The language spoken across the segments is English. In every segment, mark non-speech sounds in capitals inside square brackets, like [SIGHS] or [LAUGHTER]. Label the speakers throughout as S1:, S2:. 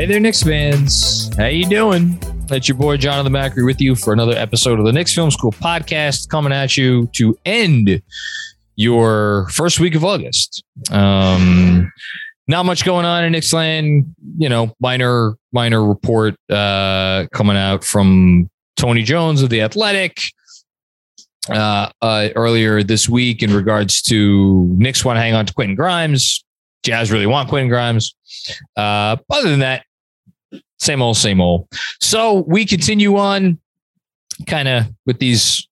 S1: Hey there, Knicks fans. How you doing? It's your boy Jonathan Macri with you for another episode of the Knicks Film School podcast, coming at you to end your first week of August. Um, not much going on in Knicks land. You know, minor minor report uh, coming out from Tony Jones of the Athletic uh, uh, earlier this week in regards to Knicks want to hang on to Quentin Grimes. Jazz really want Quentin Grimes. Uh, other than that, same old, same old. So we continue on kind of with these,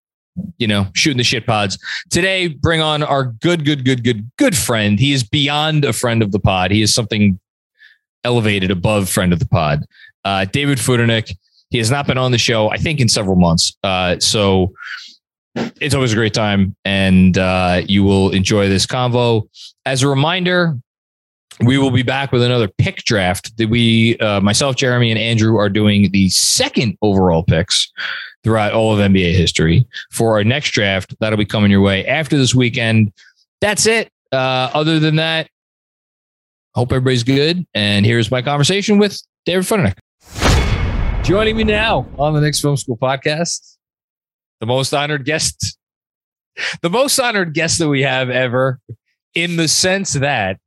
S1: you know, shooting the shit pods. Today, bring on our good, good, good, good, good friend. He is beyond a friend of the pod. He is something elevated above friend of the pod. Uh, David Fudernick. He has not been on the show, I think, in several months. Uh, so it's always a great time, and uh, you will enjoy this convo. As a reminder, we will be back with another pick draft that we, uh, myself, Jeremy, and Andrew are doing the second overall picks throughout all of NBA history for our next draft. That'll be coming your way after this weekend. That's it. Uh, other than that, hope everybody's good. And here's my conversation with David Fudernick. Joining me now on the Knicks Film School podcast, the most honored guest, the most honored guest that we have ever, in the sense that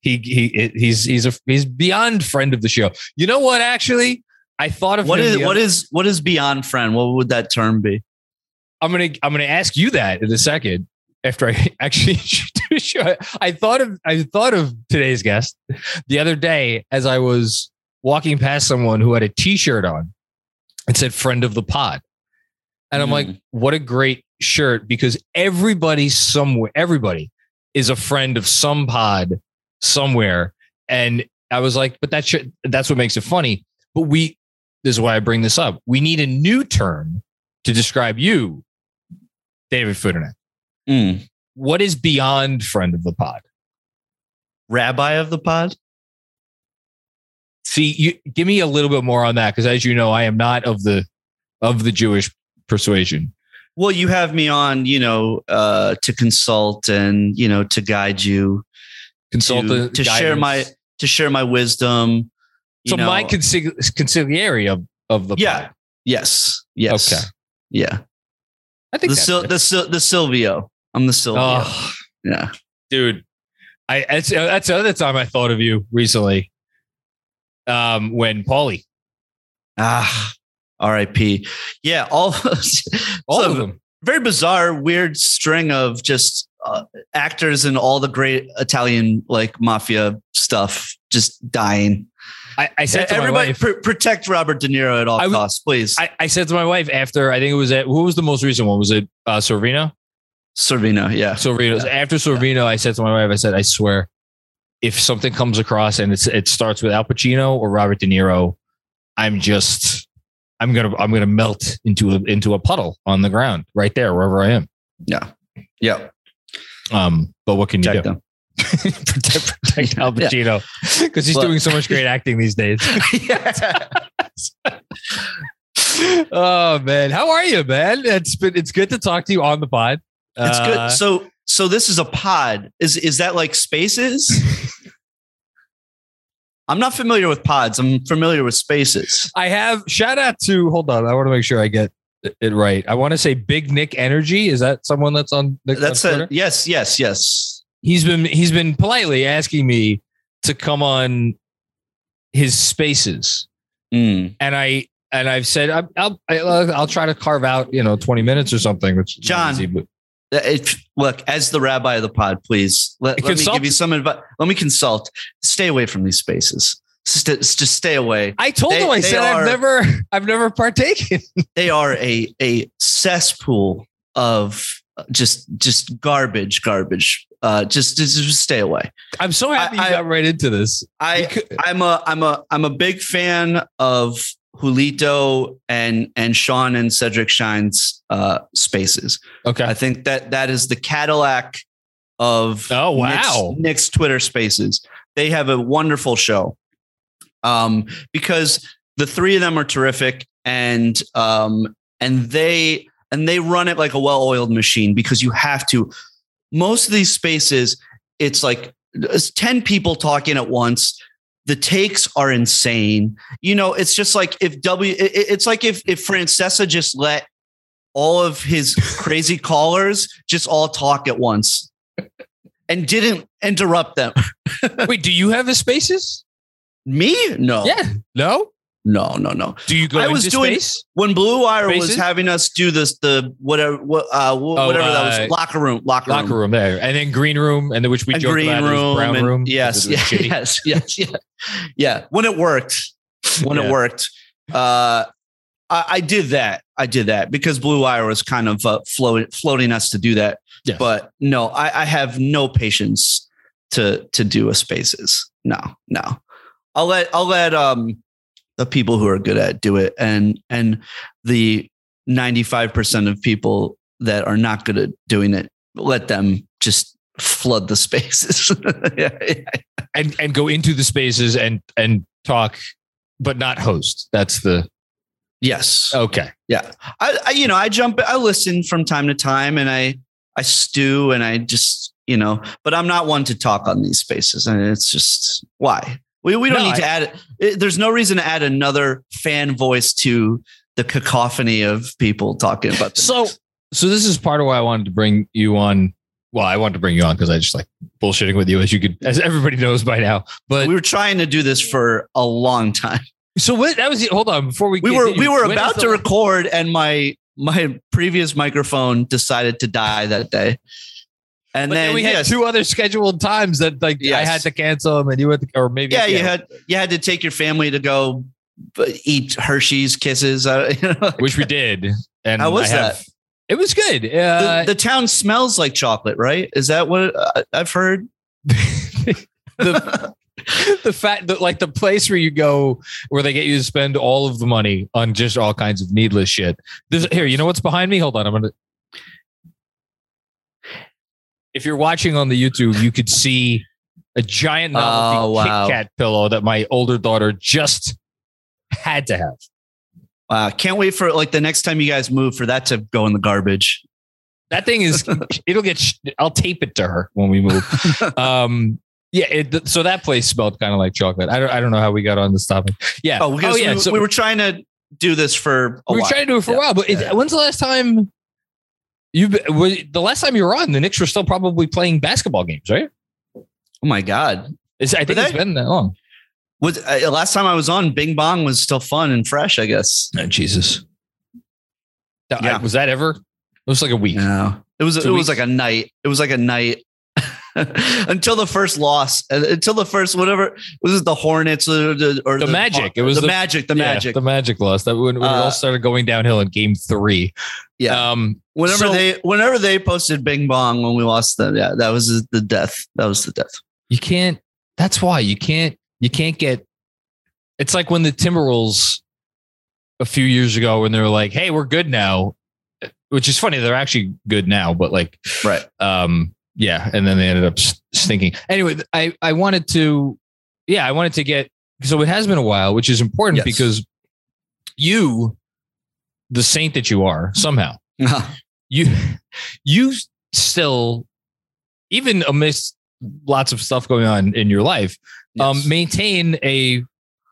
S1: he he he's he's a he's beyond friend of the show. You know what? Actually, I thought of
S2: what is what is what is beyond friend? What would that term be?
S1: I'm gonna I'm gonna ask you that in a second after I [LAUGHS] actually do a show. I thought of I thought of today's guest the other day as I was walking past someone who had a T-shirt on. It said "Friend of the Pod," and I'm like, hmm. "What a great shirt!" Because everybody somewhere, everybody is a friend of some pod somewhere, and I was like, "But that should that's what makes it funny." But we this is why I bring this up. We need a new term to describe you, David Fudernick.
S2: Mm.
S1: What is beyond friend of the pod?
S2: Rabbi of the pod?
S1: See, you give me a little bit more on that because, as you know, I am not of the of the Jewish persuasion.
S2: Well, you have me on, you know, uh, to consult and you know to guide you,
S1: Consultant
S2: to, to share my to share my wisdom. you
S1: so
S2: know.
S1: my consigli- consigliere of of the
S2: Yeah. yes, yes,
S1: Okay.
S2: yeah.
S1: I think
S2: The Sil- the Sil- the Silvio. I'm the Silvio.
S1: oh,
S2: Yeah.
S1: dude, I that's that's the other time I thought of you recently. Um, when Paulie,
S2: Ah, R.I.P. Yeah, all
S1: all
S2: so
S1: of them.
S2: very bizarre, weird string of just uh, actors and all the great Italian like mafia stuff just dying.
S1: I, I said to my
S2: Everybody,
S1: wife,
S2: pr- protect Robert De Niro at all
S1: w-
S2: costs, please.
S1: I, I said to my wife after I think it was at who was the most recent one? Was it uh, Sorvino?
S2: Servino, yeah.
S1: Sorvino. After Sorvino, I said to my wife, I said, I swear, if something comes across and it's it starts with Al Pacino or Robert De Niro, I'm just I'm gonna I'm gonna melt into a into a puddle on the ground right there wherever I am.
S2: Yeah. Yeah.
S1: Um, but what can you do?
S2: them. [LAUGHS]
S1: protect, protect Al Pacino because he's
S2: But-
S1: doing so much great acting these days. [LAUGHS] [LAUGHS] oh man, how are you, man? It's been it's good to talk to you on the pod.
S2: It's
S1: Uh,
S2: good. So so this is a pod. Is is that like spaces? I'm not familiar with pods. I'm familiar with spaces.
S1: I have shout out to hold on. I want to make sure I get it right. I want to say Big Knick Energy. Is that someone that's on the
S2: That's
S1: on
S2: a yes, yes, yes.
S1: he's been he's been politely asking me to come on his spaces
S2: Mm.
S1: and i and i've said I'll, I'll i'll try to carve out you know 20 minutes or something which
S2: John,
S1: easy, but
S2: Uh, It, look, as the rabbi of the pod, please let, let me give you some advice. Let me consult. Stay away from these spaces. Just, just stay away.
S1: i told
S2: They-
S1: him i said
S2: are-
S1: i've never i've never partaken [LAUGHS]
S2: They are a a cesspool of just just garbage, garbage. Uh, just just, just stay away.
S1: i'm so happy
S2: I-
S1: you got right into this
S2: I
S1: could-
S2: I'm a I'm a I'm a big fan of Julito and and Sean and Cedric Shine's uh, spaces.
S1: okay
S2: I think that that is the Cadillac of
S1: Oh, wow.
S2: Knicks, Knicks Twitter Spaces. They have a wonderful show, um, because the three of them are terrific, and um, and they and they run it like a well-oiled machine because you have to. Most of these spaces, it's like it's ten people talking at once. The takes are insane. You know, it's just like if W. it- it- It's like if if Francesa just let all of his [LAUGHS] crazy callers just all talk at once and didn't interrupt them.
S1: wait do you have his spaces
S2: Me? No.
S1: yeah no
S2: No, no, no.
S1: do you go
S2: I was doing-
S1: space
S2: When Blue Wire was having us do this, the whatever, what, uh, whatever that
S1: uh,
S2: was, locker room, locker, room.
S1: locker
S2: room.
S1: room there and then green room and then which we
S2: And green room,
S1: brown
S2: and-
S1: room
S2: yes, [LAUGHS] yeah, yes, yes, yeah, yeah. When it worked, when
S1: Yeah.
S2: it worked, uh, I, I did that. I did that because Blue Wire was kind of uh, floating, floating us to do that.
S1: Yes.
S2: But no, I, I have no patience to to do a spaces. No, no. I'll let I'll let um the people who are good at do it, and and the ninety five percent of people that are not good at doing it, let them just flood the spaces. yeah, [LAUGHS] yeah.
S1: and and go into the spaces and and talk but not host that's the
S2: Yes.
S1: okay
S2: Yeah. I, I you know, I jump I listen from time to time and I I stew and I just, you know, but I'm not one to talk on these spaces. And it's just why? We we don't
S1: No,
S2: need to add it, there's no reason to add another fan voice to the cacophony of people talking about this.
S1: so so this is part of why i wanted to bring you on well i wanted to bring you on because i just like bullshitting with you as you could as everybody knows by now but
S2: we were trying to do this for a long time.
S1: so what that was the, hold on before we
S2: We were
S1: continue,
S2: we were about to record and my my previous microphone decided to die that day. And
S1: then,
S2: then,
S1: we had
S2: yes,
S1: two other scheduled times that like I had to cancel them and you had to, or maybe
S2: yeah, you had you had to take your family to go uh, eat Hershey's Kisses. Uh, [LAUGHS] you know?
S1: which we did and
S2: How was
S1: have-
S2: that?
S1: it was good
S2: the,
S1: uh,
S2: the town smells like chocolate, right? Is that what uh, I've heard? [LAUGHS]
S1: the the fact that like the place where you go where they get you to spend all of the money on just all kinds of needless shit. There's here, you know what's behind me? Hold on, I'm gonna. If you're watching on the YouTube, you could see a giant novelty
S2: Oh, wow.
S1: Kit Kat pillow that my older daughter just had to have.
S2: Wow, can't wait for like the next time you guys move for that to go in the garbage.
S1: That thing is, [LAUGHS] it'll get. I'll tape it to her when we move. [LAUGHS] um, yeah. It, so that place smelled kind of like chocolate. I don't. I don't know how we got on this topic. Yeah.
S2: Oh, because
S1: yeah.
S2: we,
S1: so
S2: we were trying to do this for a
S1: we were
S2: while.
S1: trying to do it for
S2: Yeah.
S1: a while, but
S2: Yeah.
S1: when's the last time you was the last time you were on? The Knicks were still probably playing basketball games, right?
S2: oh my god,
S1: It's, I think
S2: Were
S1: it's been that long.
S2: was uh, last time I was on Bing Bong was still fun and fresh, I guess.
S1: Oh, Jesus. That-
S2: Yeah.
S1: was that ever? It was like a week.
S2: No, it was
S1: Two
S2: it was like a night. It was like a night [LAUGHS] until the first loss, uh, until the first whatever was it the Hornets or the, or
S1: The Magic. It was
S2: the,
S1: the-
S2: Magic. The
S1: Yeah,
S2: Magic.
S1: the Magic loss. That when, when it
S2: Uh,
S1: all started going downhill in Game Three.
S2: yeah.
S1: Um,
S2: whenever
S1: so-
S2: they whenever they posted Bing Bong when we lost them, yeah, that was the death. That was the death.
S1: you can't. That's why you can't. You can't get. It's like when the Timberwolves a few years ago when they were like, "Hey, we're good now," which is funny. They're actually good now, but like
S2: Right.
S1: um yeah, and then they ended up stinking. Anyway, I I wanted to, yeah, I wanted to get. So it has been a while, which is important yes. because you, the saint that you are, somehow you you still, even amidst lots of stuff going on in your life, um, yes. um, maintain a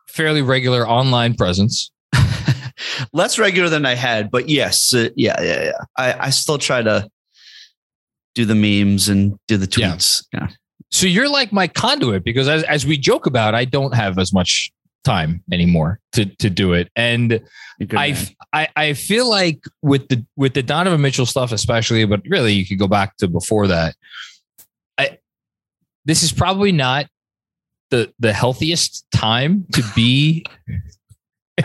S1: fairly regular online presence. [LAUGHS]
S2: Less regular than I had, but yes, uh, yeah, yeah, yeah. I, I still try to do the memes and do the tweets. Yeah. yeah.
S1: So you're like my conduit because as, as we joke about, I don't have as much time anymore to to do it. And I, I I feel like with the with the Donovan Mitchell stuff, especially, but really you could go back to before that. I this is probably not the the healthiest time to be [LAUGHS]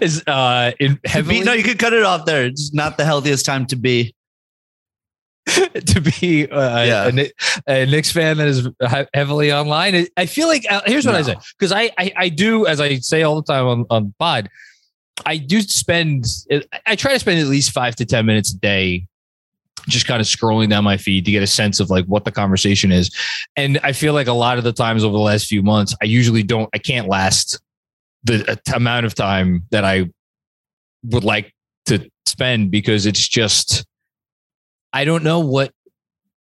S1: is uh in heavily,
S2: no you could cut it off there it's not the healthiest time to be [LAUGHS]
S1: to be uh, yeah. a, a, Knicks fan that is heavily online. I feel like uh, here's what no. I say because I, I, I do as I say all the time on on pod. I do spend. I try to spend at least five to ten minutes a day, just kind of scrolling down my feed to get a sense of like what the conversation is. And I feel like a lot of the times over the last few months, I usually don't. I can't last the amount of time that I would like to spend because it's just I don't know what.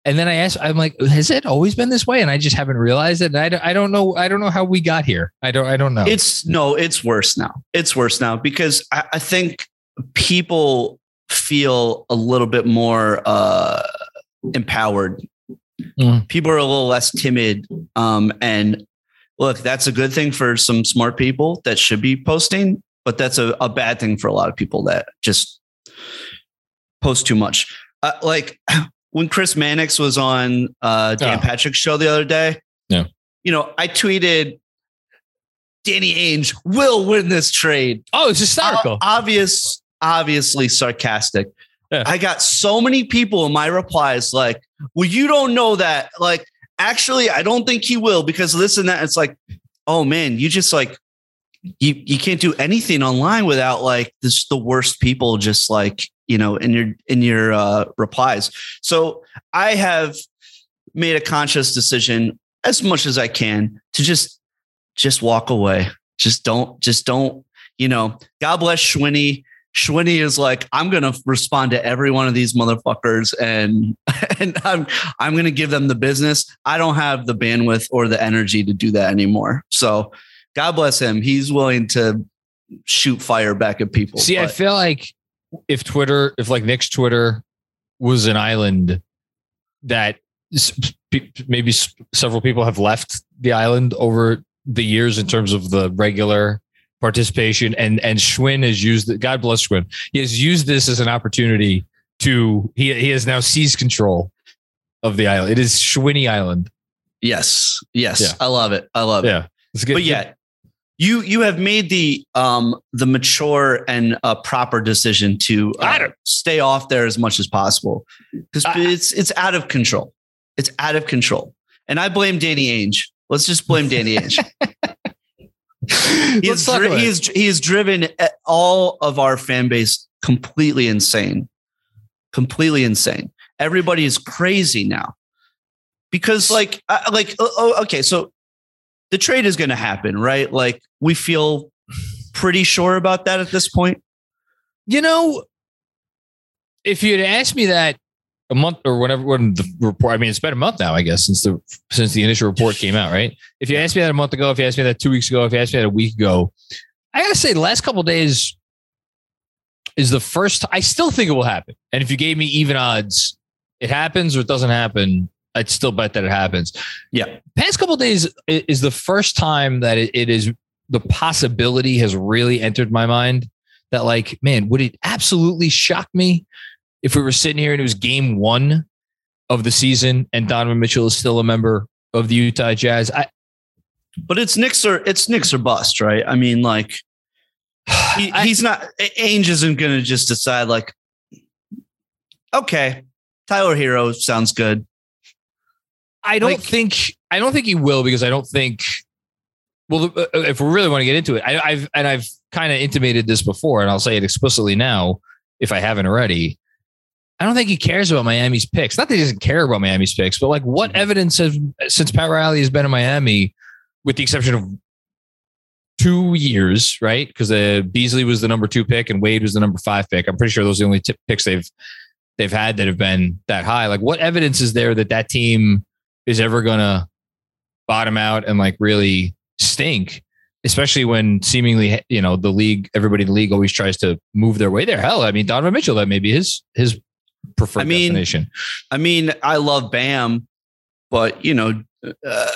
S1: And then I asked, I'm like, has it always been this way? And I just haven't realized it. And I, I don't know. I don't know how we got here. I don't, I don't know.
S2: It's no, it's worse now. It's worse now because I, I think people feel a little bit more uh, empowered. Mm. People are a little less timid. Um, and look, that's a good thing for some smart people that should be posting, but that's a, a bad thing for a lot of people that just post too much uh, like [CLEARS THROAT] when Chris Mannix was on uh, Dan oh. Patrick's show the other day.
S1: Yeah.
S2: You know, I tweeted Danny Ainge will win this trade.
S1: Oh, it's hysterical. Uh,
S2: obvious, obviously sarcastic. Yeah. I got so many people in my replies like, well, you don't know that. Like, actually, I don't think he will because this and that. It's like, oh man, you just like you you can't do anything online without like this the worst people just like you know in your in your uh, replies so i have made a conscious decision as much as i can to just just walk away just don't just don't you know god bless schwinny Schwinny is like, I'm gonna respond to every one of these motherfuckers, and [LAUGHS] and I'm I'm gonna give them the business. I don't have the bandwidth or the energy to do that anymore. So, God bless him. He's willing to shoot fire back at people.
S1: See, but. I feel like if Twitter, if like Knicks Twitter was an island that maybe several people have left the island over the years in terms of the regular participation and and Schwinn has used it. God bless Schwinn. He has used this as an opportunity to he he has now seized control of the island. It is Schwinny Island.
S2: Yes. Yes. Yeah. I love it. I love
S1: yeah.
S2: it. Yeah. It's good. But yeah, you you have made the um the mature and uh, proper decision to uh, stay off there as much as possible because it's it's out of control. It's out of control, and I blame Danny Ainge. Let's just blame Danny Ainge. [LAUGHS] he, has dri- he, is, he has driven all of our fan base completely insane, completely insane. Everybody is crazy now because, like, uh, like, oh, okay, so the trade is going to happen, right? Like we feel pretty sure about that at this point.
S1: You know, if you had asked me that a month or whatever when the report, I mean, it's been a month now, I guess, since the since the initial report came out, right? If you asked me that a month ago, if you asked me that two weeks ago, if you asked me that a week ago, I gotta say, the last couple days is the first. I still think it will happen. And if you gave me even odds, it happens or it doesn't happen. I'd still bet that it happens.
S2: Yeah.
S1: Past couple days is the first time that it, is the possibility has really entered my mind that like, man, would it absolutely shock me if we were sitting here and it was game one of the season and Donovan Mitchell is still a member of the Utah Jazz? I,
S2: but it's Knicks or it's Knicks or bust, right? I mean, like [SIGHS] he, I, he's not Ainge isn't gonna just decide like, okay, Tyler Herro sounds good.
S1: I don't like, think I don't think he will because I don't think. Well, uh, uh, if we really want to get into it, I, have and I've kind of intimated this before, and I'll say it explicitly now if I haven't already. I don't think he cares about Miami's picks. Not that he doesn't care about Miami's picks, but like what evidence has since Pat Riley has been in Miami, with the exception of two years, right? Because uh, Beasley was the number two pick and Wade was the number five pick. I'm pretty sure those are the only t- picks they've they've had that have been that high. Like, what evidence is there that that team is ever gonna bottom out and like really stink? Especially when seemingly, you know, the league, everybody in the league always tries to move their way there. Hell, I mean, Donovan Mitchell, that may be his his preferred
S2: I mean,
S1: destination.
S2: I mean, I love Bam, but you know, uh,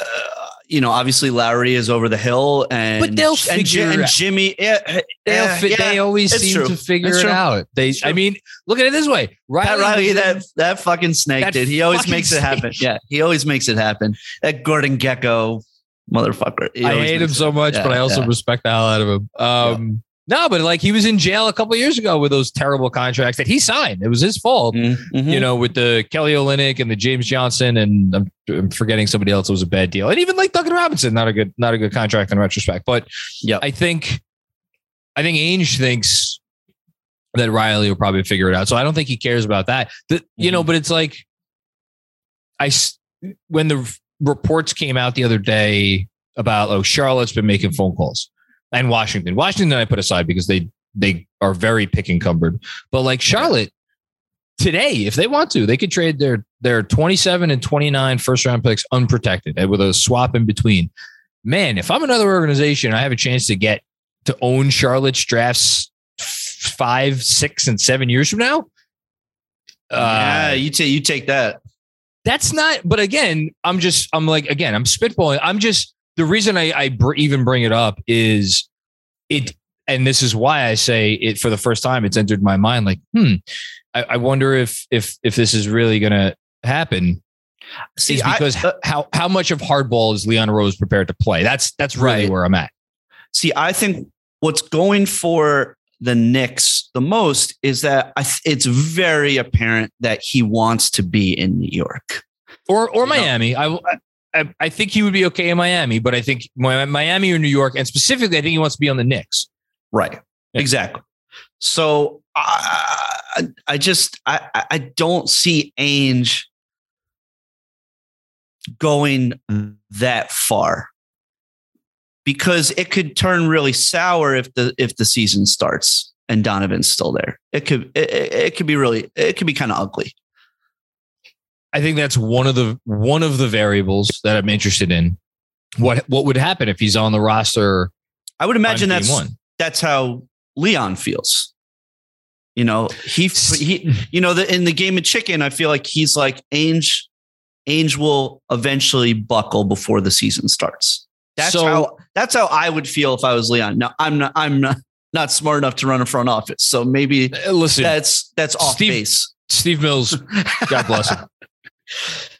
S2: you know, obviously Lowry is over the hill, and
S1: But they'll
S2: and,
S1: figure
S2: and. Jimmy. Yeah,
S1: They'll
S2: yeah,
S1: they always seem
S2: true.
S1: to figure it
S2: true.
S1: out. They, I mean, look at it this way. Riley,
S2: Pat Riley, that that fucking snake
S1: That
S2: did. He always makes it happen. Yeah, he always makes it happen. That Gordon Gekko motherfucker.
S1: I hate him so much,
S2: Yeah,
S1: but I also respect the hell out of him. Um, No, but like he was in jail a couple years ago with those terrible contracts that he signed. It was his fault.
S2: Mhm, mhm.
S1: You know, with the Kelly Olynyk and the James Johnson, and I'm, I'm forgetting somebody else. It was a bad deal, and even like Duncan Robinson, not a good, not a good contract in retrospect. But
S2: yeah,
S1: I think, I think Ainge thinks that Riley will probably figure it out. So I don't think he cares about that. The, You know, but it's like, I when the reports came out the other day about oh Charlotte's been making phone calls and Washington. Washington I put aside because they they are very pick encumbered. But like Charlotte today, if they want to, they could trade their their 27 and 29 first round picks unprotected and with a swap in between. Man, if I'm another organization, I have a chance to get to own Charlotte's drafts five, six, and seven years from now.
S2: yeah,
S1: Uh,
S2: you take you take that.
S1: that's not but again i'm just i'm like again i'm spitballing i'm just the reason i i br- even bring it up is it and this is why i say it for the first time it's entered my mind like hmm i, I wonder if if if this is really gonna happen.
S2: See,
S1: is
S2: I-
S1: because
S2: uh,
S1: how how much of hardball is leon rose prepared to play? That's that's really
S2: Right.
S1: where i'm at.
S2: See, I think what's going for the Knicks the most is that I th- it's very apparent that he wants to be in New York.
S1: or or
S2: You know-
S1: miami. I, I i think he would be okay in miami but i think miami or new york and specifically i think he wants to be on the knicks
S2: Right.
S1: Yeah.
S2: Exactly. So I, I- just I I- don't see Ainge going that far because it could turn really sour if the if the season starts and Donovan's still there. It could it, it could be really it could be kind of ugly.
S1: I think that's one of the one of the variables that I'm interested in. What what would happen if he's on the roster?
S2: I would imagine that's
S1: one?
S2: that's how Leon feels. You know, he he you know, the, in the game of chicken, I feel like he's like Ainge. Ainge will eventually buckle before the season starts. That's
S1: So-
S2: how that's how I would feel if I was Leon. Now I'm not I'm not, not smart enough to run a front office, so maybe
S1: Uh, Listen,
S2: that's that's off
S1: Steve-
S2: base.
S1: Steve Mills, God bless him. [LAUGHS]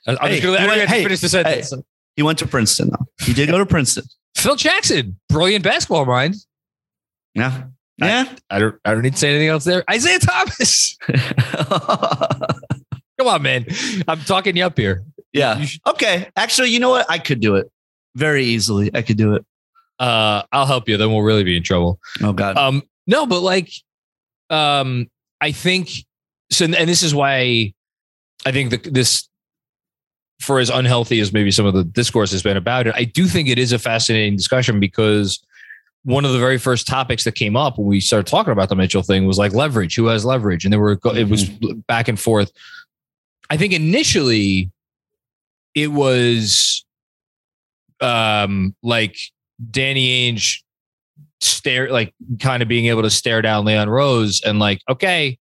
S1: I- I'm
S2: Hey,
S1: just gonna,
S2: you went-
S1: gonna
S2: hey,
S1: finish the sentence.
S2: He went to Princeton though. He did go to Princeton. [LAUGHS]
S1: Phil Jackson, brilliant basketball mind.
S2: Yeah. Yeah.
S1: I don't I don't need to say anything else there. Isiah Thomas, [LAUGHS] come on, man. I'm talking you up here.
S2: yeah.
S1: Should-
S2: Okay. Actually, you know what? I could do it very easily. I could do it.
S1: uh, I'll help you. Then we'll really be in trouble.
S2: Oh God.
S1: Um, no, but like, um, I think so, and this is why I think that this, for as unhealthy as maybe some of the discourse has been about it, I do think it is a fascinating discussion because one of the very first topics that came up when we started talking about the Mitchell thing was like leverage. Who has leverage? And there were it was back and forth. I think initially it was um like Danny Ainge stare like kind of being able to stare down Leon Rose and like, okay,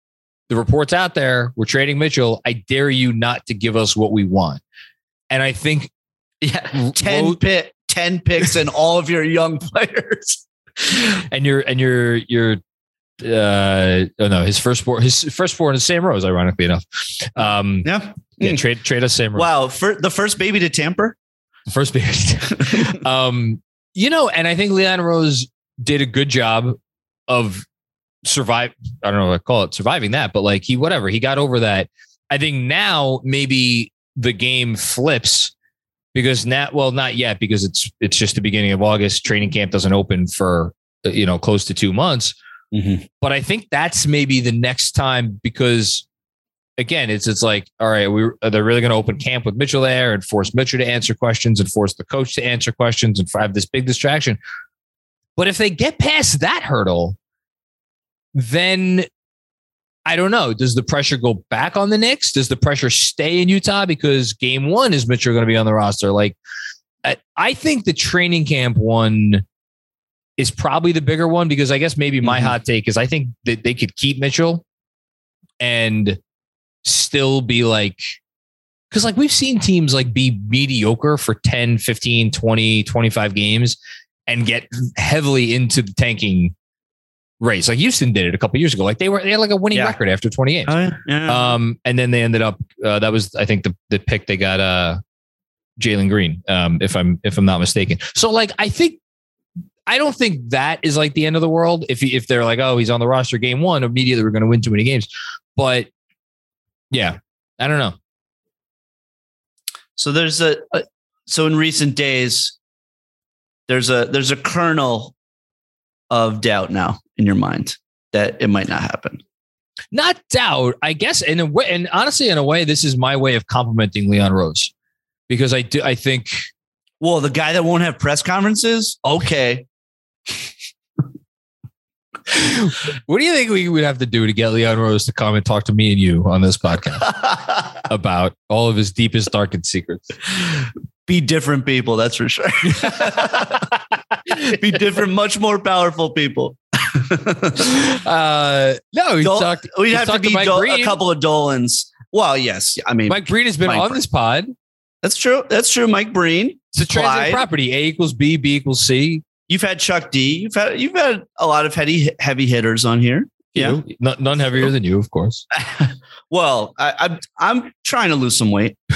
S1: the report's out there. We're trading Mitchell. I dare you not to give us what we want. And I think
S2: yeah. [LAUGHS] 10
S1: Ro-
S2: pit 10 picks and all of your young [LAUGHS] players.
S1: and you're and you're you're uh oh no his first four his first four in the same rows ironically enough um
S2: Yeah.
S1: yeah,
S2: Mm.
S1: trade trade us same row
S2: Wow. For the first baby to tamper.
S1: first period [LAUGHS] um you know and i think leon rose did a good job of survive i don't know what to call it surviving that but like he whatever he got over that i think now maybe the game flips because now well not yet because it's it's just the beginning of august. Training camp doesn't open for uh, you know close to two months. But I think that's maybe the next time because again, it's it's like, all right, we they're really going to open camp with Mitchell there and force Mitchell to answer questions and force the coach to answer questions and have this big distraction. But if they get past that hurdle, then I don't know. Does the pressure go back on the Knicks? Does the pressure stay in Utah because game one is Mitchell going to be on the roster? Like, I, I think the training camp one is probably the bigger one because I guess maybe my
S2: Mhm.
S1: hot take is I think that they could keep Mitchell and still be like, because like we've seen teams like be mediocre for 10, 15, 20, 25 games and get heavily into the tanking race. Like Houston did it a couple years ago. Like they were, they had like a winning
S2: Yeah.
S1: record after 20 games.
S2: Oh, yeah.
S1: Um, and then they ended up. Uh, that was, I think, the the pick they got. Uh, Jalen Green, um, if I'm if I'm not mistaken. So like, I think I don't think that is like the end of the world. If he, if they're like, oh, he's on the roster game one, immediately we're going to win too many games. But yeah, I don't know.
S2: So there's a, a so in recent days, there's a there's a kernel of doubt now in your mind that it might not happen.
S1: Not doubt, I guess. In a way, and honestly, in a way, this is my way of complimenting Leon Rose because I do. I think
S2: Well, the guy that won't have press conferences, okay.
S1: what do you think we would have to do to get Leon Rose to come and talk to me and you on this podcast [LAUGHS] about all of his deepest, darkest secrets?
S2: Be different people, that's for sure. [LAUGHS] Be different, much more powerful people. [LAUGHS]
S1: uh, no, we
S2: Dol-
S1: talked.
S2: We'd have to
S1: talk to
S2: be
S1: Mike
S2: Dol- a couple of Dolans. Well, yes. I mean,
S1: Mike Breen has been
S2: Mike
S1: on
S2: Breen.
S1: this pod.
S2: that's true. That's true. Mike Breen.
S1: It's a transitive
S2: Clyde.
S1: property. A equals B, B equals C.
S2: You've had Chuck D. You've had you've had a lot of heavy heavy hitters on here. Yeah.
S1: You. None, none heavier than you, of course. [LAUGHS]
S2: well, I, I'm I'm trying to lose some weight. [LAUGHS]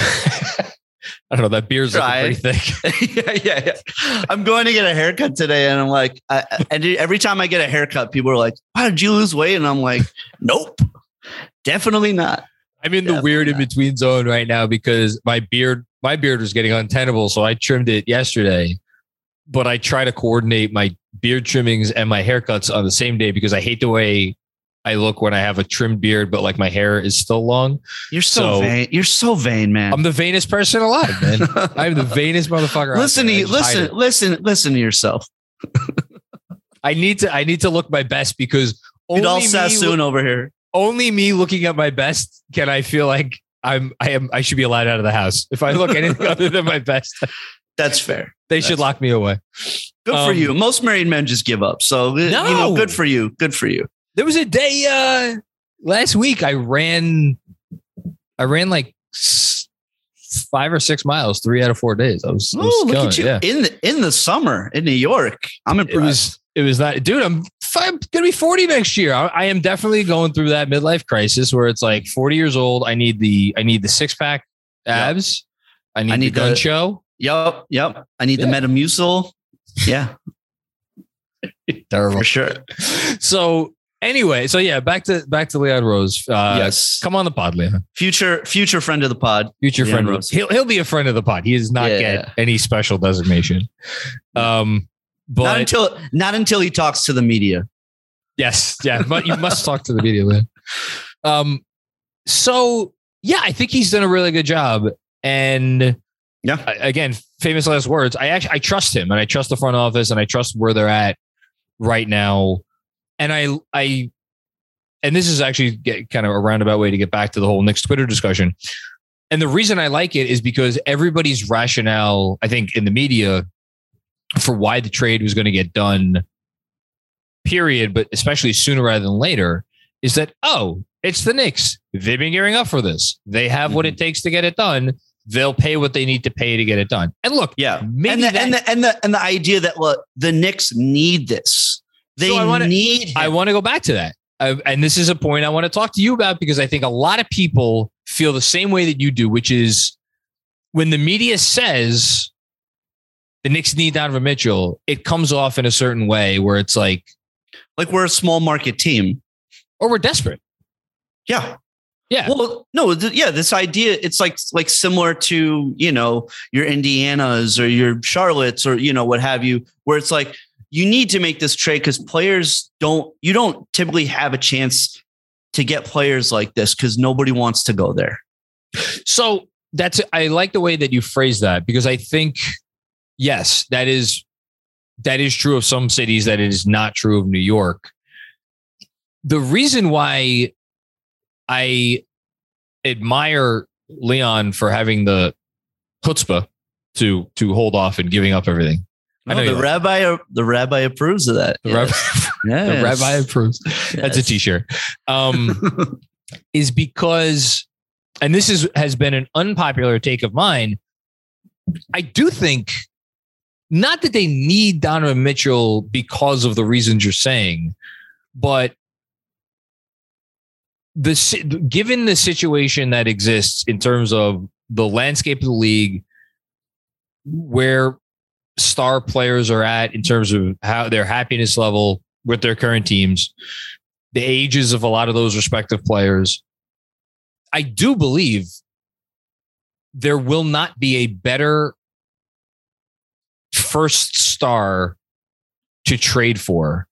S1: I don't know. That beer's pretty thick. [LAUGHS]
S2: yeah, yeah, yeah. I'm going to get a haircut today, and I'm like, I, and every time I get a haircut, people are like, "Wow, did you lose weight?" And I'm like, [LAUGHS] "Nope, definitely not."
S1: I'm in the weird in between zone right now because my beard, my beard was getting untenable, so I trimmed it yesterday. But I try to coordinate my beard trimmings and my haircuts on the same day because I hate the way I look when I have a trimmed beard, but like my hair is still long.
S2: You're so,
S1: So-
S2: vain. You're so vain, man.
S1: I'm the vainest person alive, man. [LAUGHS] I'm the vainest motherfucker.
S2: listen, to you, listen, listen, listen to yourself.
S1: I need to. I need to look my best because only me,
S2: Sassoon over here.
S1: only me looking at my best can I feel like I'm. I am. I should be allowed out of the house. If I look anything [LAUGHS] other than my best,
S2: That's fair.
S1: they should
S2: That's-
S1: lock me away.
S2: Good for
S1: Um,
S2: you. Most married men just give up. So you know,
S1: No.
S2: good for you. Good for you.
S1: There was a day uh last week I ran. I ran like five or six miles, three out of four days. I was, I was
S2: Oh, look
S1: killing
S2: at you
S1: Yeah.
S2: in the in the summer in New York. I'm
S1: It
S2: impressed.
S1: was. It was not, dude. I'm, I'm gonna be 40 next year. I, I am definitely going through that midlife crisis where it's like 40 years old. I need the I need the six pack abs. I need,
S2: I need
S1: the gun
S2: the-
S1: show.
S2: Yep, yep. I need
S1: Yeah.
S2: the Metamucil. Yeah, [LAUGHS]
S1: Terrible.
S2: for sure.
S1: So anyway, so yeah, back to back to Leon Rose. Uh,
S2: yes,
S1: come on the pod, Leon.
S2: future future friend of the pod.
S1: Future
S2: Leon
S1: friend.
S2: Rose.
S1: He'll he'll be a friend of the pod. He does not
S2: Yeah.
S1: get any special designation. Um, but
S2: not until not until he talks to the media.
S1: yes, yeah, but you must talk to the media, Leon. Um, so yeah, I think he's done a really good job, and
S2: Yeah.
S1: I- again, famous last words. I actually I trust him, and I trust the front office, and I trust where they're at right now. And I I and this is actually get, kind of a roundabout way to get back to the whole Knicks Twitter discussion. And the reason I like it is because everybody's rationale, I think, in the media for why the trade was going to get done, period, but especially sooner rather than later, is that, oh, it's the Knicks. They've been gearing up for this. They have what it mm-hmm. takes to get it done. They'll pay what they need to pay to get it done. And look,
S2: Yeah,
S1: maybe
S2: and the,
S1: that,
S2: and the and the and the idea that look, the Knicks need this. They
S1: So I wanna-
S2: need. Him.
S1: I want to go back to that. And this is a point I want to talk to you about because I think a lot of people feel the same way that you do, which is when the media says the Knicks need Donovan Mitchell, it comes off in a certain way where it's like,
S2: like we're a small market team.
S1: or we're desperate.
S2: Yeah.
S1: Yeah.
S2: Well, no, th- yeah, this idea it's like like similar to, you know, your Indianas or your Charlottes or you know what have you where it's like you need to make this trade cuz players don't you don't typically have a chance to get players like this because nobody wants to go there.
S1: So that's I like the way that you phrase that because I think yes, that is that is true of some cities that it is not true of New York. The reason why I admire Leon for having the chutzpah to to hold off and giving up everything. I
S2: No, the
S1: like-
S2: rabbi the rabbi approves of that.
S1: The, rab-
S2: Yes. [LAUGHS]
S1: the rabbi approves. That's a
S2: Yes.
S1: t-shirt. Um, [LAUGHS] is because, and this is has been an unpopular take of mine. I do think not that they need Donovan Mitchell because of the reasons you're saying, but the given the situation that exists in terms of the landscape of the league, where star players are at in terms of how their happiness level with their current teams, the ages of a lot of those respective players, I do believe there will not be a better first star to trade for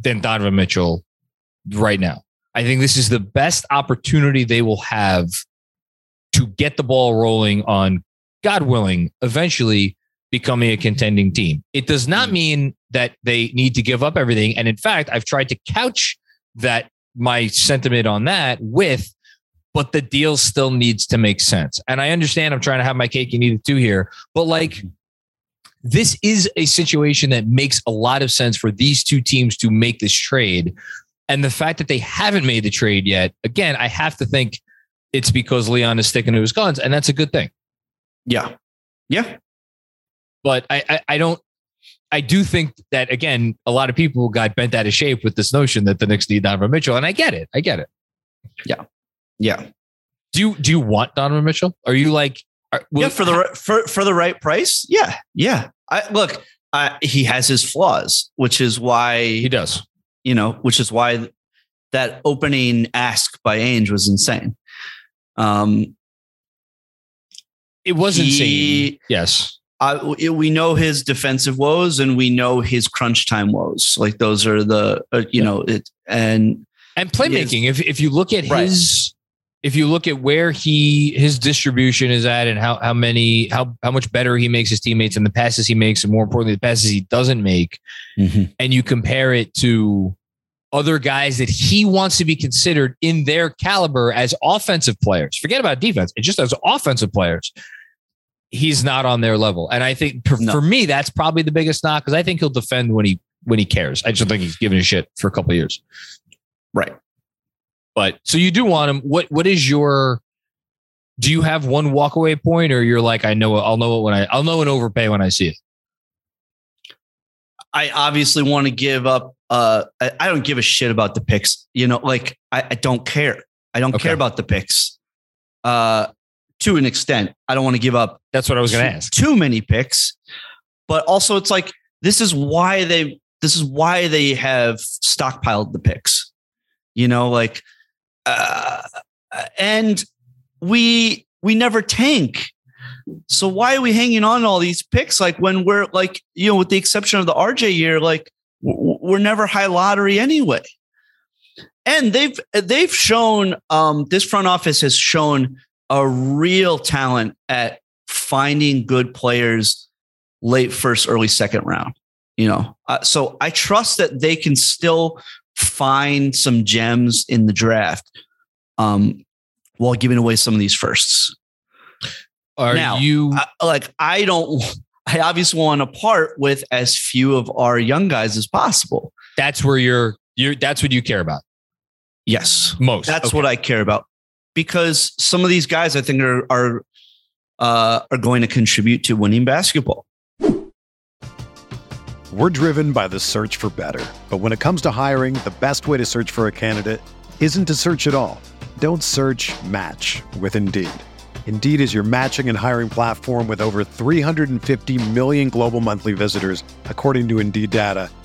S1: than Donovan Mitchell right now. I think this is the best opportunity they will have to get the ball rolling on, God willing, eventually becoming a contending team. It does not hmm. mean that they need to give up everything. And in fact, I've tried to couch that my sentiment on that with, but the deal still needs to make sense. And I understand I'm trying to have my cake and eat it too here, but like this is a situation that makes a lot of sense for these two teams to make this trade. And the fact that they haven't made the trade yet, again, I have to think it's because Leon is sticking to his guns, and that's a good thing.
S2: yeah. Yeah.
S1: But I, I, I don't. I do think that again, a lot of people got bent out of shape with this notion that the Knicks need Donovan Mitchell, and I get it. I get it.
S2: Yeah. Yeah.
S1: Do you do you want Donovan Mitchell? Are you like? Are,
S2: yeah, for the for for the right price. Yeah, yeah. I look. I, he has his flaws, which is why
S1: he does.
S2: you know, which is why that opening ask by Ainge was insane. Um,
S1: It was
S2: He-
S1: insane. Yes.
S2: I, we know his defensive woes and we know his crunch time woes. Like those are the, uh, you
S1: Yeah.
S2: know, it and
S1: and playmaking. If if you look at
S2: Right.
S1: his, if you look at where he his distribution is at, and how how many how how much better he makes his teammates, and the passes he makes, and more importantly, the passes he doesn't make, and you compare it to other guys that he wants to be considered in their caliber as offensive players. Forget about defense; it's just as offensive players. He's not on their level, and I think for,
S2: No.
S1: for me that's probably the biggest knock because I think he'll defend when he when he cares. I just don't think he's giving a shit for a couple of years.
S2: right.
S1: But so you do want him. What what is your do you have one walkaway point or you're like, I know I'll know it when I I'll know an overpay when I see it.
S2: I obviously want to give up. Uh, I, I don't give a shit about the picks. You know, like I, I don't care. I don't
S1: Okay.
S2: care about the picks. Uh, to an extent, I don't want to give up
S1: That's what I was gonna ask.
S2: too many picks. But also, it's like this is why they this is why they have stockpiled the picks. You know, like, uh, and we we never tank. So why are we hanging on to all these picks? Like when we're like, you know, with the exception of the RJ year, like we're never high lottery anyway. And they've they've shown um, this front office has shown a real talent at finding good players late first, early second round. You know, uh, so I trust that they can still find some gems in the draft um, while giving away some of these firsts.
S1: Are
S2: Now,
S1: you
S2: I, like I don't. I obviously want to part with as few of our young guys as possible.
S1: that's where you're you're that's what you care about
S2: Yes,
S1: most.
S2: that's
S1: Okay.
S2: what I care about because some of these guys I think are are uh, are going to contribute to winning basketball.
S3: We're driven by the search for better. But when it comes to hiring, the best way to search for a candidate isn't to search at all. Don't search match with Indeed. Indeed is your matching and hiring platform with over 350 million global monthly visitors, according to Indeed data,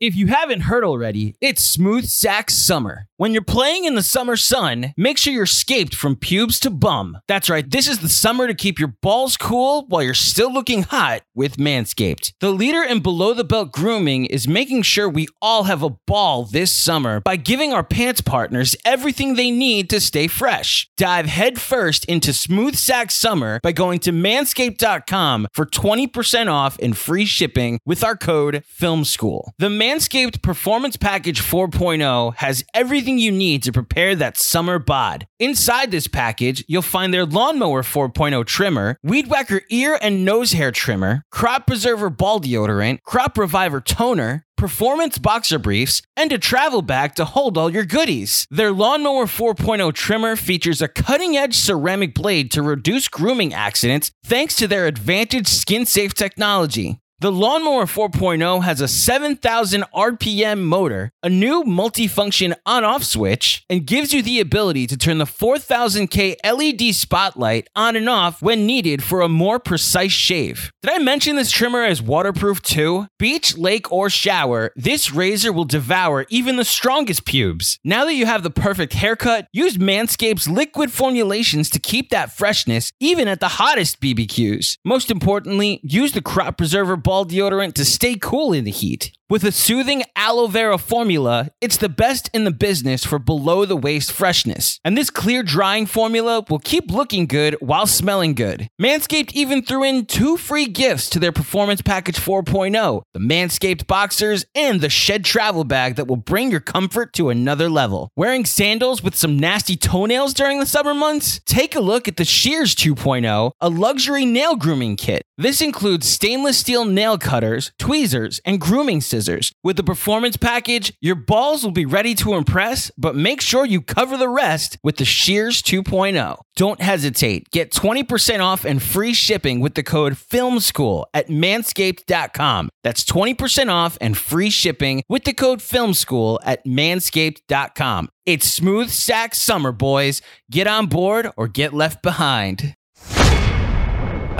S4: If you haven't heard already, it's Smooth Sack Summer. When you're playing in the summer sun, make sure you're scaped from pubes to bum. That's right, this is the summer to keep your balls cool while you're still looking hot with Manscaped. The leader in below the belt grooming is making sure we all have a ball this summer by giving our pants partners everything they need to stay fresh. Dive headfirst into Smooth Sack Summer by going to manscaped.com for 20% off and free shipping with our code FILMSCHOOL. The Manscaped Performance Package 4.0 has everything you need to prepare that summer bod. Inside this package, you'll find their Lawnmower 4.0 trimmer, Weed Whacker ear and nose hair trimmer, Crop Preserver ball deodorant, Crop Reviver toner, performance boxer briefs, and a travel bag to hold all your goodies. Their Lawnmower 4.0 trimmer features a cutting edge ceramic blade to reduce grooming accidents thanks to their advantage skin safe technology. The Lawnmower 4.0 has a 7,000 RPM motor, a new multifunction on off switch, and gives you the ability to turn the 4000K LED spotlight on and off when needed for a more precise shave. Did I mention this trimmer is waterproof too? Beach, lake, or shower, this razor will devour even the strongest pubes. Now that you have the perfect haircut, use Manscaped's liquid formulations to keep that freshness even at the hottest BBQs. Most importantly, use the Crop Preserver ball deodorant to stay cool in the heat. With a soothing aloe vera formula, it's the best in the business for below the waist freshness. And this clear drying formula will keep looking good while smelling good. Manscaped even threw in two free gifts to their Performance Package 4.0 the Manscaped Boxers and the Shed Travel Bag that will bring your comfort to another level. Wearing sandals with some nasty toenails during the summer months? Take a look at the Shears 2.0, a luxury nail grooming kit. This includes stainless steel nail cutters, tweezers, and grooming scissors. With the performance package, your balls will be ready to impress, but make sure you cover the rest with the Shears 2.0. Don't hesitate. Get 20% off and free shipping with the code FILMSCHOOL at manscaped.com. That's 20% off and free shipping with the code FILMSCHOOL at manscaped.com. It's smooth sack summer, boys. Get on board or get left behind.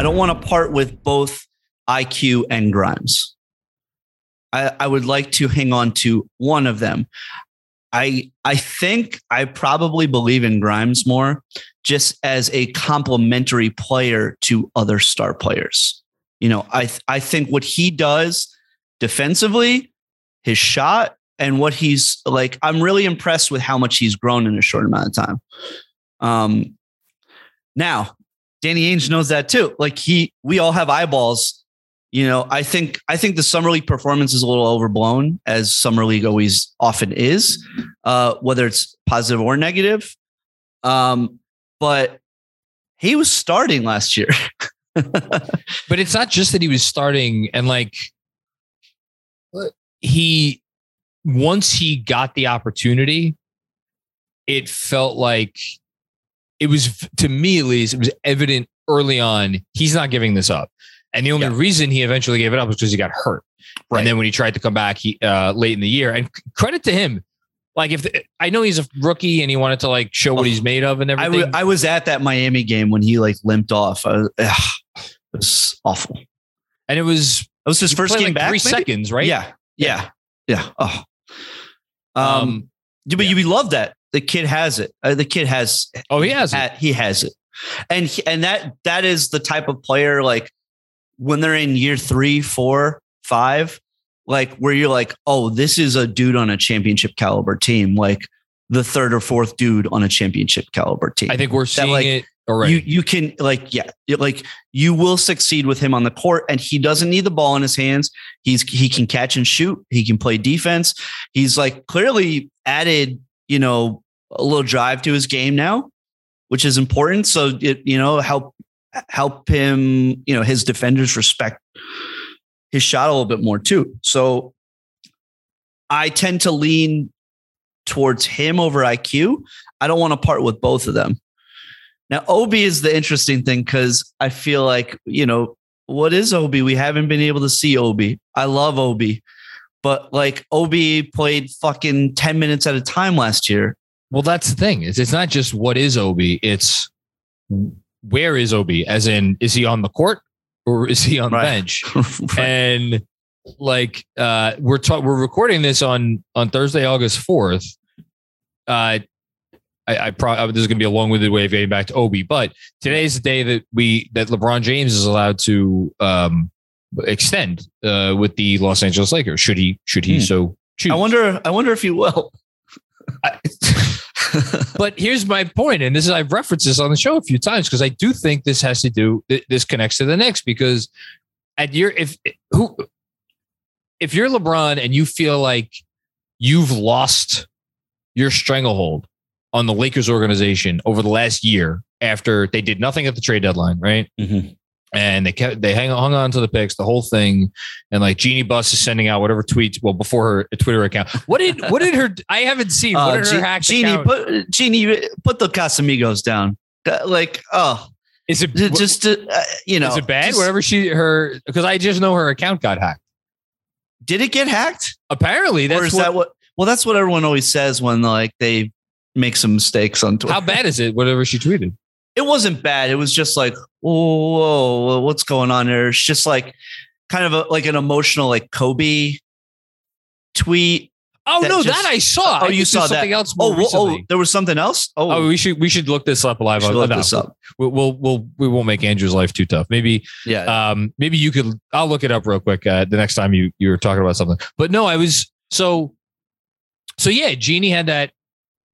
S2: I don't want to part with both IQ and Grimes. I, I would like to hang on to one of them. I I think I probably believe in Grimes more just as a complementary player to other star players. You know, I th- I think what he does defensively, his shot and what he's like I'm really impressed with how much he's grown in a short amount of time. Um now, Danny Ainge knows that too. Like he we all have eyeballs you know, I think I think the summer league performance is a little overblown, as summer league always often is, uh, whether it's positive or negative. Um, but he was starting last year. [LAUGHS]
S1: but it's not just that he was starting and like he once he got the opportunity, it felt like it was to me at least, it was evident early on he's not giving this up. And the only yeah. reason he eventually gave it up was because he got hurt. Right. And then when he tried to come back, he uh, late in the year, and credit to him. Like if the, I know he's a rookie and he wanted to like show what he's made of and everything.
S2: I, w- I was at that Miami game when he like limped off. Was, ugh, [SIGHS] it was awful.
S1: And it was
S2: it was his first game like back.
S1: Three maybe? seconds, right?
S2: Yeah, yeah, yeah. Oh, um, um yeah, but you love that the kid has it. Uh, the kid has.
S1: Oh, he has
S2: it. He has it, and he, and that that is the type of player like when they're in year three, four, five, like where you're like, oh, this is a dude on a championship caliber team, like the third or fourth dude on a championship caliber team.
S1: I think we're seeing that, like, it already.
S2: You you can like yeah, like you will succeed with him on the court, and he doesn't need the ball in his hands. He's he can catch and shoot. He can play defense. He's like clearly added, you know, a little drive to his game now, which is important. So it you know help help him, you know, his defenders respect his shot a little bit more too. So I tend to lean towards him over IQ. I don't want to part with both of them. Now, Obi is the interesting thing because I feel like, you know, what is Obi? We haven't been able to see Obi. I love Obi, but like Obi played fucking 10 minutes at a time last year.
S1: Well, that's the thing. It's, it's not just what is Obi, it's where is Obi? As in, is he on the court or is he on
S2: Right.
S1: the bench? [LAUGHS]
S2: Right.
S1: and like uh we're ta- we're recording this on on Thursday, August 4th. Uh I, I probably this is gonna be a long-winded way of getting back to Obi, but today's the day that we that LeBron James is allowed to um extend uh with the Los Angeles Lakers. Should he should he
S2: Hmm.
S1: so choose?
S2: I wonder. I wonder if he will.
S1: I- [LAUGHS] but here's my point, and this is I've referenced this on the show a few times because I do think this has to do this connects to the next because at your if who if you're LeBron and you feel like you've lost your stranglehold on the Lakers organization over the last year after they did nothing at the trade deadline, right?
S2: Mhm.
S1: And they kept they hang hung on to the picks, the whole thing, and like Jeanie Buss is sending out whatever tweets. Well, before her Twitter account, what did what did her? [LAUGHS] I haven't seen. What
S2: Uh,
S1: did
S2: Ge-
S1: her hacked
S2: Jeanie,
S1: account?
S2: put Jeanie, put the Casamigos down. Like, oh,
S1: Is it
S2: just uh, you know,
S1: is it bad?
S2: just-
S1: Whatever she her because I just know her account got hacked.
S2: Did it get hacked?
S1: Apparently,
S2: or
S1: that's
S2: is
S1: what,
S2: that what? Well, that's what everyone always says when like they make some mistakes on Twitter.
S1: how bad is it? Whatever she tweeted.
S2: It wasn't bad. It was just like, whoa, whoa, what's going on there? It's just like kind of a, like an emotional, like Kobe tweet.
S1: Oh
S2: That
S1: no,
S2: just-
S1: that I saw.
S2: Oh, you saw
S1: there's
S2: that.
S1: something else.
S2: Oh, oh, there was something else. Oh,
S1: Oh, we should we should look this up live.
S2: we look
S1: no,
S2: this up.
S1: We'll, we'll we'll we won't make Andrew's life too tough. Maybe
S2: Yeah,
S1: um maybe you could. I'll look it up real quick uh, the next time you you were talking about something. But no, I was so so yeah. Jeanie had that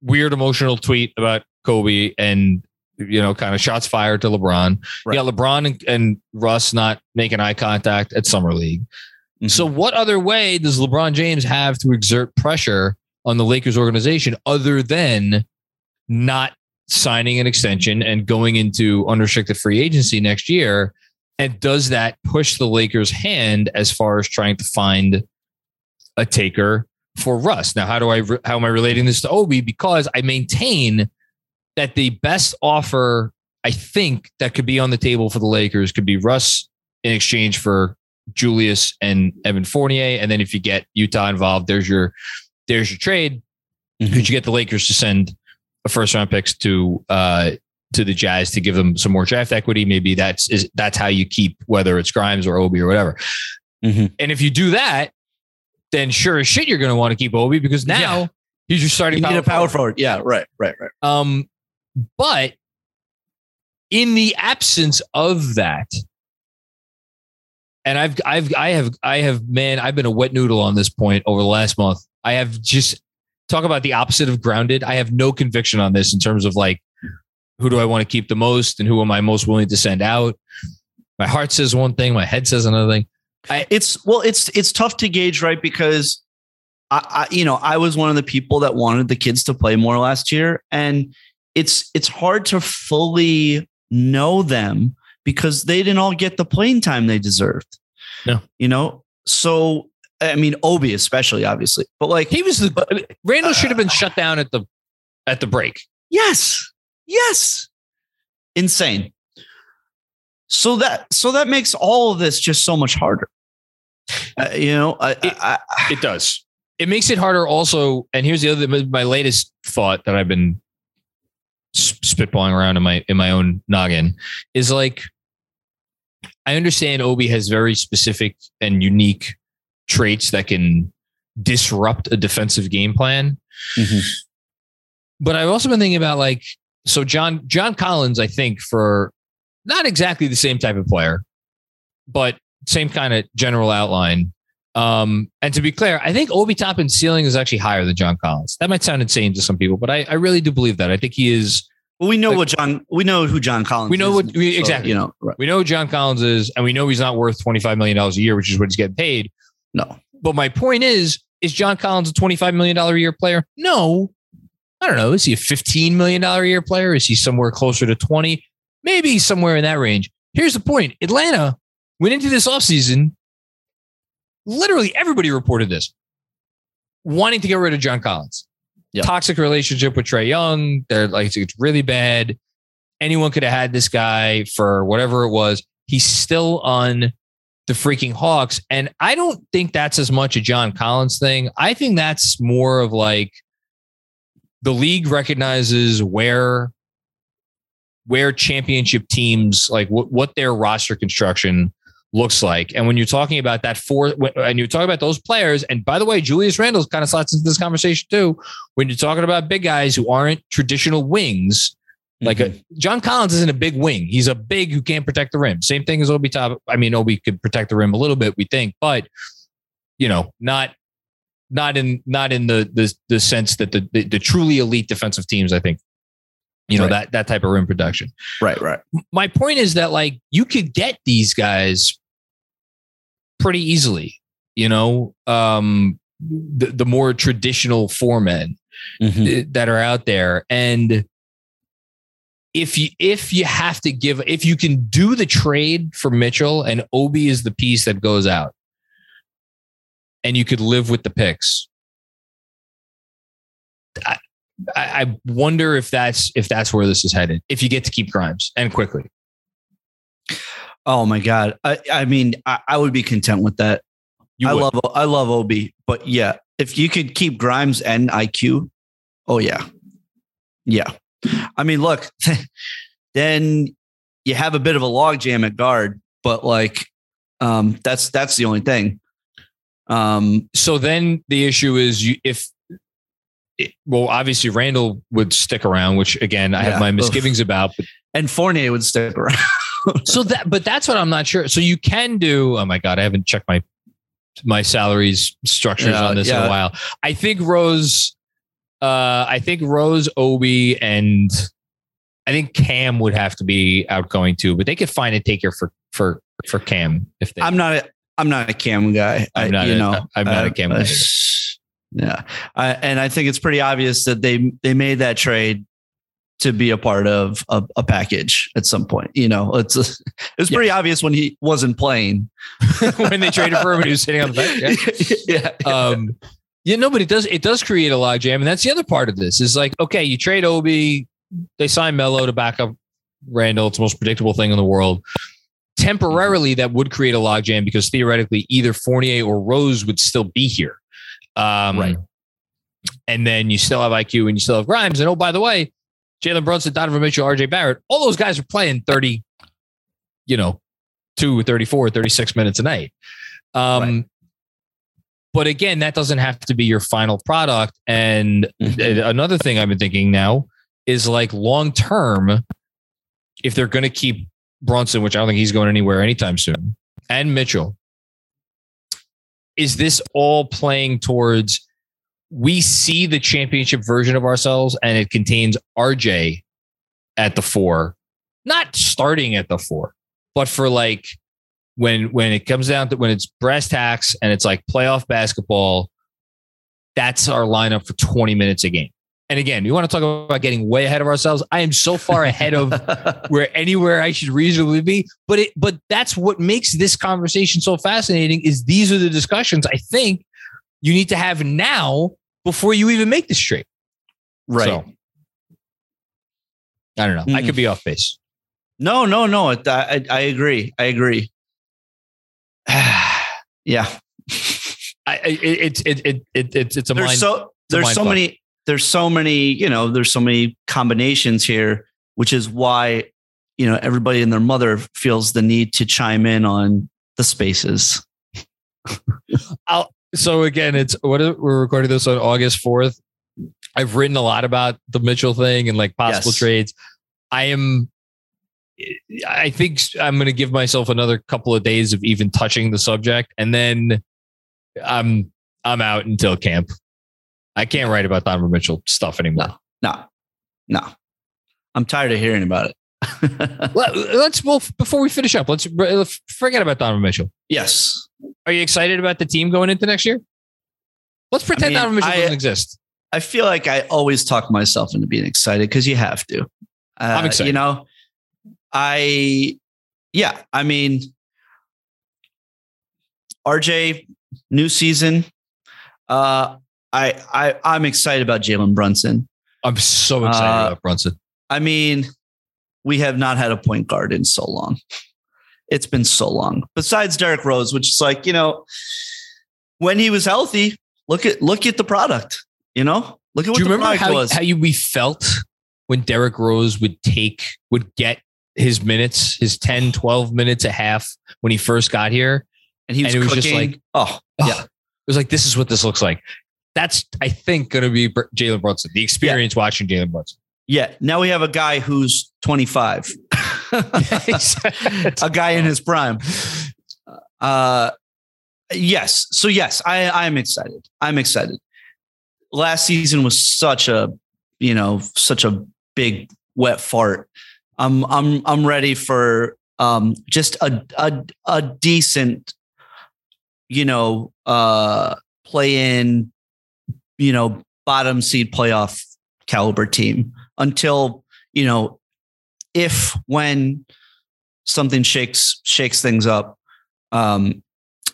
S1: weird emotional tweet about Kobe and you know kind of shots fired to LeBron.
S2: Right.
S1: Yeah, LeBron and, and Russ not making eye contact at summer league.
S2: Mhm.
S1: So, what other way does LeBron James have to exert pressure on the Lakers organization other than not signing an extension and going into unrestricted free agency next year? And does that push the Lakers' hand as far as trying to find a taker for Russ? Now, how do I how am I relating this to Obi? Because I maintain that the best offer I think that could be on the table for the Lakers could be Russ in exchange for Julius and Evan Fournier. And then if you get Utah involved, there's your there's your trade.
S2: Mhm.
S1: Could you get the Lakers to send a first round picks to uh to the Jazz to give them some more draft equity? Maybe that's is that's how you keep whether it's Grimes or Obi or whatever.
S2: Mhm.
S1: And if you do that, then sure as shit you're going to want to keep Obi because now
S2: Yeah.
S1: he's your starting
S2: you a power
S1: forward.
S2: forward. Yeah, right, right, right.
S1: Um, but in the absence of that, and I've I've I have I have man, I've been a wet noodle on this point over the last month. I have just talk about the opposite of grounded. I have no conviction on this in terms of like who do I want to keep the most and who am I most willing to send out. My heart says one thing, my head says another thing.
S2: It's well, it's it's tough to gauge, right? Because I, I, you know, I was one of the people that wanted the kids to play more last year, and it's it's hard to fully know them because they didn't all get the playing time they deserved.
S1: No.
S2: you know, so I mean, Obi especially, obviously, but like,
S1: He was the Randle should have been shut down at the at the break.
S2: yes, yes, insane. So that so that makes all of this just so much harder. Uh, you know, I,
S1: It-
S2: I, I,
S1: It does. It makes it harder also. And here's the other, my latest thought that I've been spitballing around in my, in my own noggin is like, I understand Obi has very specific and unique traits that can disrupt a defensive game plan.
S2: Mhm.
S1: But I've also been thinking about like, so John, John Collins, I think for not exactly the same type of player, but same kind of general outline. Um, and to be clear, I think Obi Toppin's ceiling is actually higher than John Collins. That might sound insane to some people, but I, I really do believe that. I think he is.
S2: Well, we know
S1: Like-
S2: what John. We know who John Collins.
S1: We know
S2: is,
S1: what- we-
S2: so,
S1: exactly.
S2: You know, right.
S1: We know who John Collins is, and we know he's not worth twenty five million dollars a year, which is what he's getting paid.
S2: No,
S1: But my point is, is John Collins a twenty five million dollar a year player? No, I don't know. Is he a fifteen million dollar a year player? Is he somewhere closer to twenty? maybe somewhere in that range. Here's the point Atlanta went into this offseason, literally everybody reported this, wanting to get rid of John Collins.
S2: Yep.
S1: Toxic relationship with Trae Young. They're like, it's really bad. Anyone could have had this guy for whatever it was. He's still on the freaking Hawks. And I don't think that's as much a John Collins thing. I think that's more of like the league recognizes where where championship teams like what, what their roster construction looks like. And when you're talking about that four, and you're talking about those players, and by the way, Julius Randle kind of slots into this conversation too. When you're talking about big guys who aren't traditional wings, like
S2: Mm-hmm.
S1: a, John Collins isn't a big wing. He's a big who can't protect the rim. Same thing as Obi Top. I mean, Obi could protect the rim a little bit, we think, but you know, not not in not in the the, the sense that the, the the truly elite defensive teams. I think you know
S2: Right.
S1: that that type of rim production.
S2: right, right.
S1: my point is that like you could get these guys pretty easily you know? Um the, the more traditional foremen
S2: Mhm.
S1: uh, that are out there. And if you if you have to give if you can do the trade for Mitchell and Obi is the piece that goes out and you could live with the picks I, I I wonder if that's if that's where this is headed if you get to keep Grimes and quickly
S2: Oh my god. I, I mean, I, I would be content with that.
S1: you
S2: I
S1: would.
S2: love I love Ob, but yeah, if you could keep Grimes and IQ, oh yeah, yeah. I mean, look, [LAUGHS] then you have a bit of a logjam at guard, but like, um, that's that's the only thing. Um,
S1: so then the issue is you if it, well obviously Randle would stick around which again I
S2: Yeah.
S1: have my misgivings about but
S2: and Fournier would stick around. [LAUGHS]
S1: so that but that's what I'm not sure so you can do oh my god I haven't checked my my salaries structures
S2: Yeah,
S1: on this in a while I think Rose uh I think Rose Obi and I think Cam would have to be outgoing too but they could find a taker for for for Cam if they
S2: I'm not a, I'm not a Cam guy.
S1: I'm
S2: I-
S1: not
S2: you
S1: a-
S2: know,
S1: I'm not a
S2: uh,
S1: Cam
S2: uh,
S1: guy. [LAUGHS]
S2: Yeah, I, and I think it's pretty obvious that they they made that trade to be a part of a, a package at some point. You know, it's [LAUGHS] it was pretty obvious when he wasn't playing. [LAUGHS]
S1: when they traded for him and he was sitting on the bench yeah. [LAUGHS]
S2: yeah,
S1: um yeah no but it does it does create a logjam and that's the other part of this is like okay you trade obi they sign melo to back up randle it's the most predictable thing in the world temporarily that would create a logjam because theoretically either fournier or rose would still be here um
S2: Right.
S1: and then you still have iq and you still have grimes and oh by the way jalen brunson donovan mitchell rj barrett all those guys are playing 30 you know 2 34 36 minutes a night um
S2: Right.
S1: but again that doesn't have to be your final product and
S2: Mhm.
S1: uh, another thing i've been thinking now is like long term if they're going to keep brunson which i don't think he's going anywhere anytime soon and mitchell is this all playing towards we see the championship version of ourselves and it contains rj at the four not starting at the four but for like when when it comes down to when it's brass tacks and it's like playoff basketball, that's our lineup for 20 minutes a game. And again, you want to talk about getting way ahead of ourselves. I am so far ahead of [LAUGHS] where anywhere I should reasonably be. But it but that's what makes this conversation so fascinating is these are the discussions I think you need to have now before you even make this trade.
S2: right.
S1: So, I don't know. I
S2: Mhm.
S1: could be off base.
S2: No, no, no. I, I, I agree. I agree. [SIGHS] yeah.
S1: I, I it, it's it, it, it, it's a
S2: There's
S1: mind.
S2: so there's so
S1: fuck.
S2: many there's so many you know there's so many combinations here, which is why you know everybody and their mother feels the need to chime in on the spaces.
S1: So again, it's what is- we're recording this on August 4th. I've written a lot about the Mitchell thing and like possible
S2: Yes.
S1: trades. I am I think I'm going to give myself another couple of days of even touching the subject and then I'm I'm out until camp. I can't write about Donovan Mitchell stuff anymore.
S2: No, no. I'm tired of hearing about it. [LAUGHS]
S1: Let, us well before we finish up, let's let's forget about Donovan Mitchell.
S2: yes.
S1: Are you excited about the team going into next year? Let's pretend
S2: mean,
S1: Donovan Mitchell
S2: I-
S1: doesn't exist.
S2: I feel like I always talk myself into being excited because you have to. Uh,
S1: I'm excited.
S2: You know, I, yeah, I mean, RJ, new season. Uh, I, I, I'm excited about Jalen Brunson.
S1: I'm so excited
S2: Uh,
S1: about Brunson.
S2: I mean, we have not had a point guard in so long. It's been so long. Besides Derrick Rose, which is like, you know, when he was healthy, look at look at the product. You know, look at what
S1: Do you
S2: the
S1: remember
S2: product
S1: how,
S2: was.
S1: how you we felt when Derrick Rose would take would get his minutes, his 10, 12 minutes a half when he first got here?
S2: and he was,
S1: and was just like-
S2: oh,
S1: Oh,
S2: Yeah.
S1: It was like, this is what this looks like. That's, I think, going to be Jalen Brunson, the experience watching Jalen Brunson.
S2: yeah. Now we have a guy who's 25, [LAUGHS] a guy in his prime. Uh, yes. So yes, I I'm excited. I'm excited. Last season was such a, you know, such a big wet fart. I'm I'm I'm ready for um just a a a decent, you know, uh play in, you know, bottom seed playoff caliber team until, you know, if when something shakes shakes things up um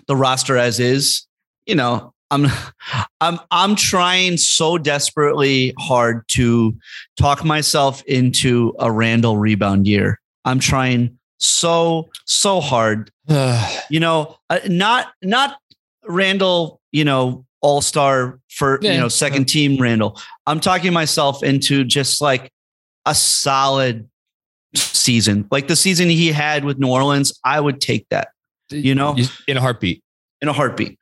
S2: the roster as is you know i'm [LAUGHS] i'm i'm trying so desperately hard to talk myself into a randle rebound year. I'm trying so so hard. [SIGHS] You know uh, not not randle you know all-star for
S1: Yeah,
S2: you know second team randle. I'm talking myself into just like a solid season like the season he had with new orleans i would take that you know
S1: in a heartbeat.
S2: in a heartbeat.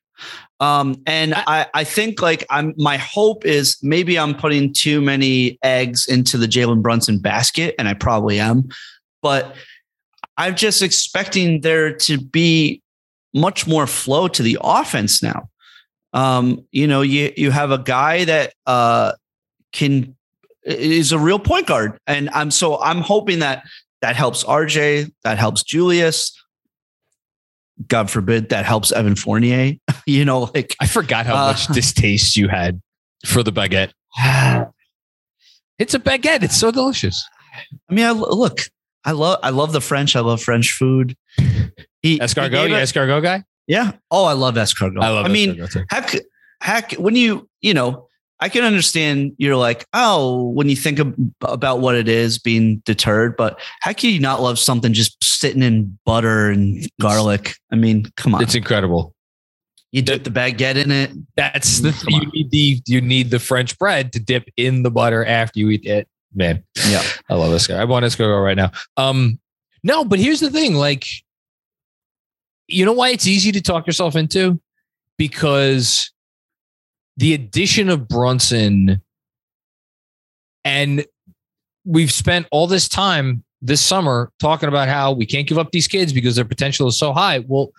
S2: Um, and I, I think like I'm my hope is maybe I'm putting too many eggs into the Jalen Brunson basket, and I probably am, but I'm just expecting there to be much more flow to the offense now. Um, you know, you you have a guy that uh can is a real point guard, and I'm so I'm hoping that that helps RJ, that helps Julius. God forbid that helps Evan Fournier. [LAUGHS] you know, like
S1: I forgot how
S2: Uh,
S1: much [LAUGHS] distaste you had for the baguette. It's a baguette. It's so delicious.
S2: I mean, I look, I love, I love the French. I love French food. He, he
S1: Escargot, you
S2: it-
S1: escargot guy?
S2: yeah. Oh, I love escargot.
S1: I love
S2: I mean,
S1: escargot too.
S2: heck, heck, when you, you know, I can understand you're like, oh, when you think of, about what it is being deterred, but how can you not love something just sitting in butter and garlic? I mean, come on.
S1: It's incredible.
S2: you dip the baguette in it.
S1: That's the
S2: Mm, Come
S1: you
S2: on.
S1: need the you need the French bread to dip in the butter after you eat it. Man,
S2: Yeah.
S1: I love this guy. I want escargot right now. Um, no, but here's the thing: like, you know why it's easy to talk yourself into because the addition of Brunson and we've spent all this time this summer talking about how we can't give up these kids because their potential is so high. Well,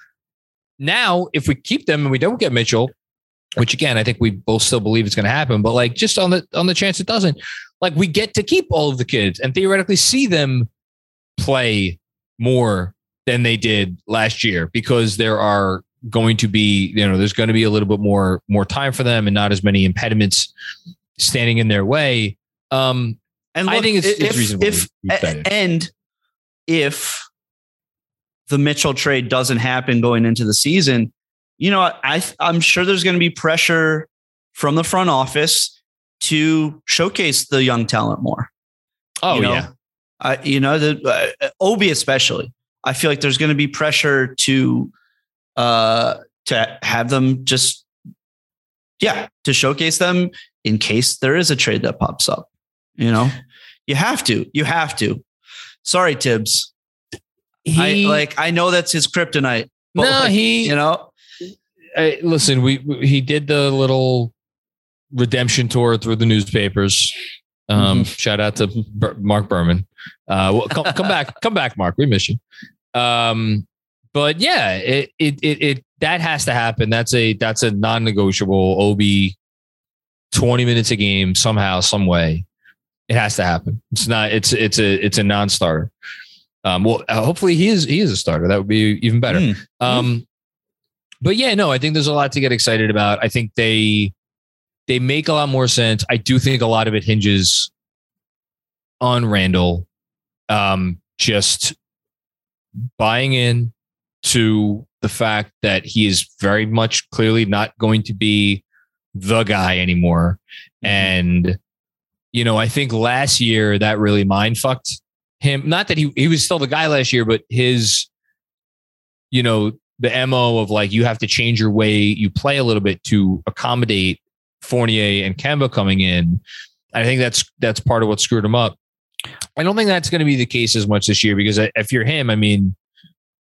S1: now if we keep them and we don't get Mitchell, which again I think we both still believe it's going to happen, but like just on the on the chance it doesn't, like we get to keep all of the kids and theoretically see them play more than they did last year because there are going to be you know there's going to be a little bit more more time for them and not as many impediments standing in their way um
S2: And
S1: I think it's- it's
S2: if,
S1: reasonable
S2: If, and if the Mitchell trade doesn't happen going into the season, you know, I I'm sure there's going to be pressure from the front office to showcase the young talent more.
S1: oh
S2: you know?
S1: yeah
S2: I, you know, the uh, Obi especially. I feel like there's going to be pressure to uh to have them just yeah to showcase them in case there is a trade that pops up. You know, you have to. You have to. Sorry, Tibbs. I
S1: He-
S2: like. I know that's his kryptonite. but,
S1: no
S2: like,
S1: he
S2: You know.
S1: I, listen, we we- he did the little redemption tour through the newspapers. Um, Shout out to Bur- Marc Berman. Uh, well, come, come back, come back, Mark. We miss you. Um, but yeah, it, it it it that has to happen. That's a that's a non-negotiable. Ob twenty minutes a game somehow, some way. It has to happen. It's not. It's it's a it's a non-starter. Um, well, uh, hopefully he is he is a starter. That would be even better.
S2: Hmm.
S1: Um, but yeah, no, I think there's a lot to get excited about. I think they they make a lot more sense. I do think a lot of it hinges on Randle. Um, just buying in to the fact that he is very much clearly not going to be the guy anymore.
S2: Mm-hmm.
S1: And, you know, I think last year that really mind fucked him. Not that he, he was still the guy last year, but his, you know, the MO of like you have to change your way you play a little bit to accommodate Fournier and Kemba coming in. I think that's that's part of what screwed him up. I don't think that's going to be the case as much this year because if you're him, I mean,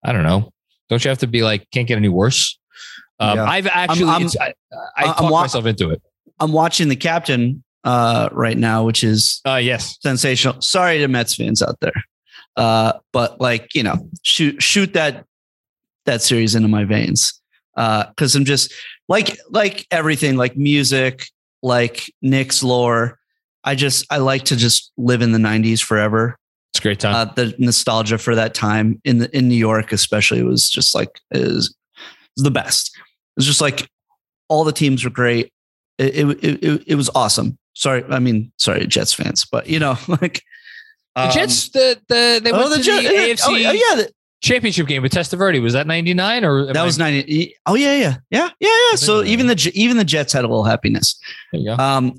S1: I don't know. Don't you have to be like can't get any worse? Um,
S2: Yeah.
S1: I've actually
S2: I'm-
S1: it's- I, I
S2: I'm
S1: talked
S2: wa-
S1: myself into it.
S2: I'm watching the captain uh, right now, which is
S1: Uh, yes,
S2: sensational. Sorry to Mets fans out there, uh, but like you know, shoot shoot that that series into my veins because I'm just like like everything, like music, like Knicks lore. I just I like to just live in the '90s forever.
S1: It's a great time.
S2: Uh, the nostalgia for that time in the in New York, especially, was just like is the best. It was just like all the teams were great. It it, it, it was awesome. Sorry, I mean, sorry, Jets fans, but you know, [LAUGHS] like
S1: the
S2: um,
S1: Jets, the the they
S2: oh,
S1: went to
S2: Jet-
S1: the AFC
S2: oh, yeah, the-
S1: championship game with Testaverde. Was that ninety nine or
S2: that was ninety. Oh yeah, yeah, yeah, yeah, yeah. So even the even the Jets had a little happiness.
S1: There you go.
S2: Um,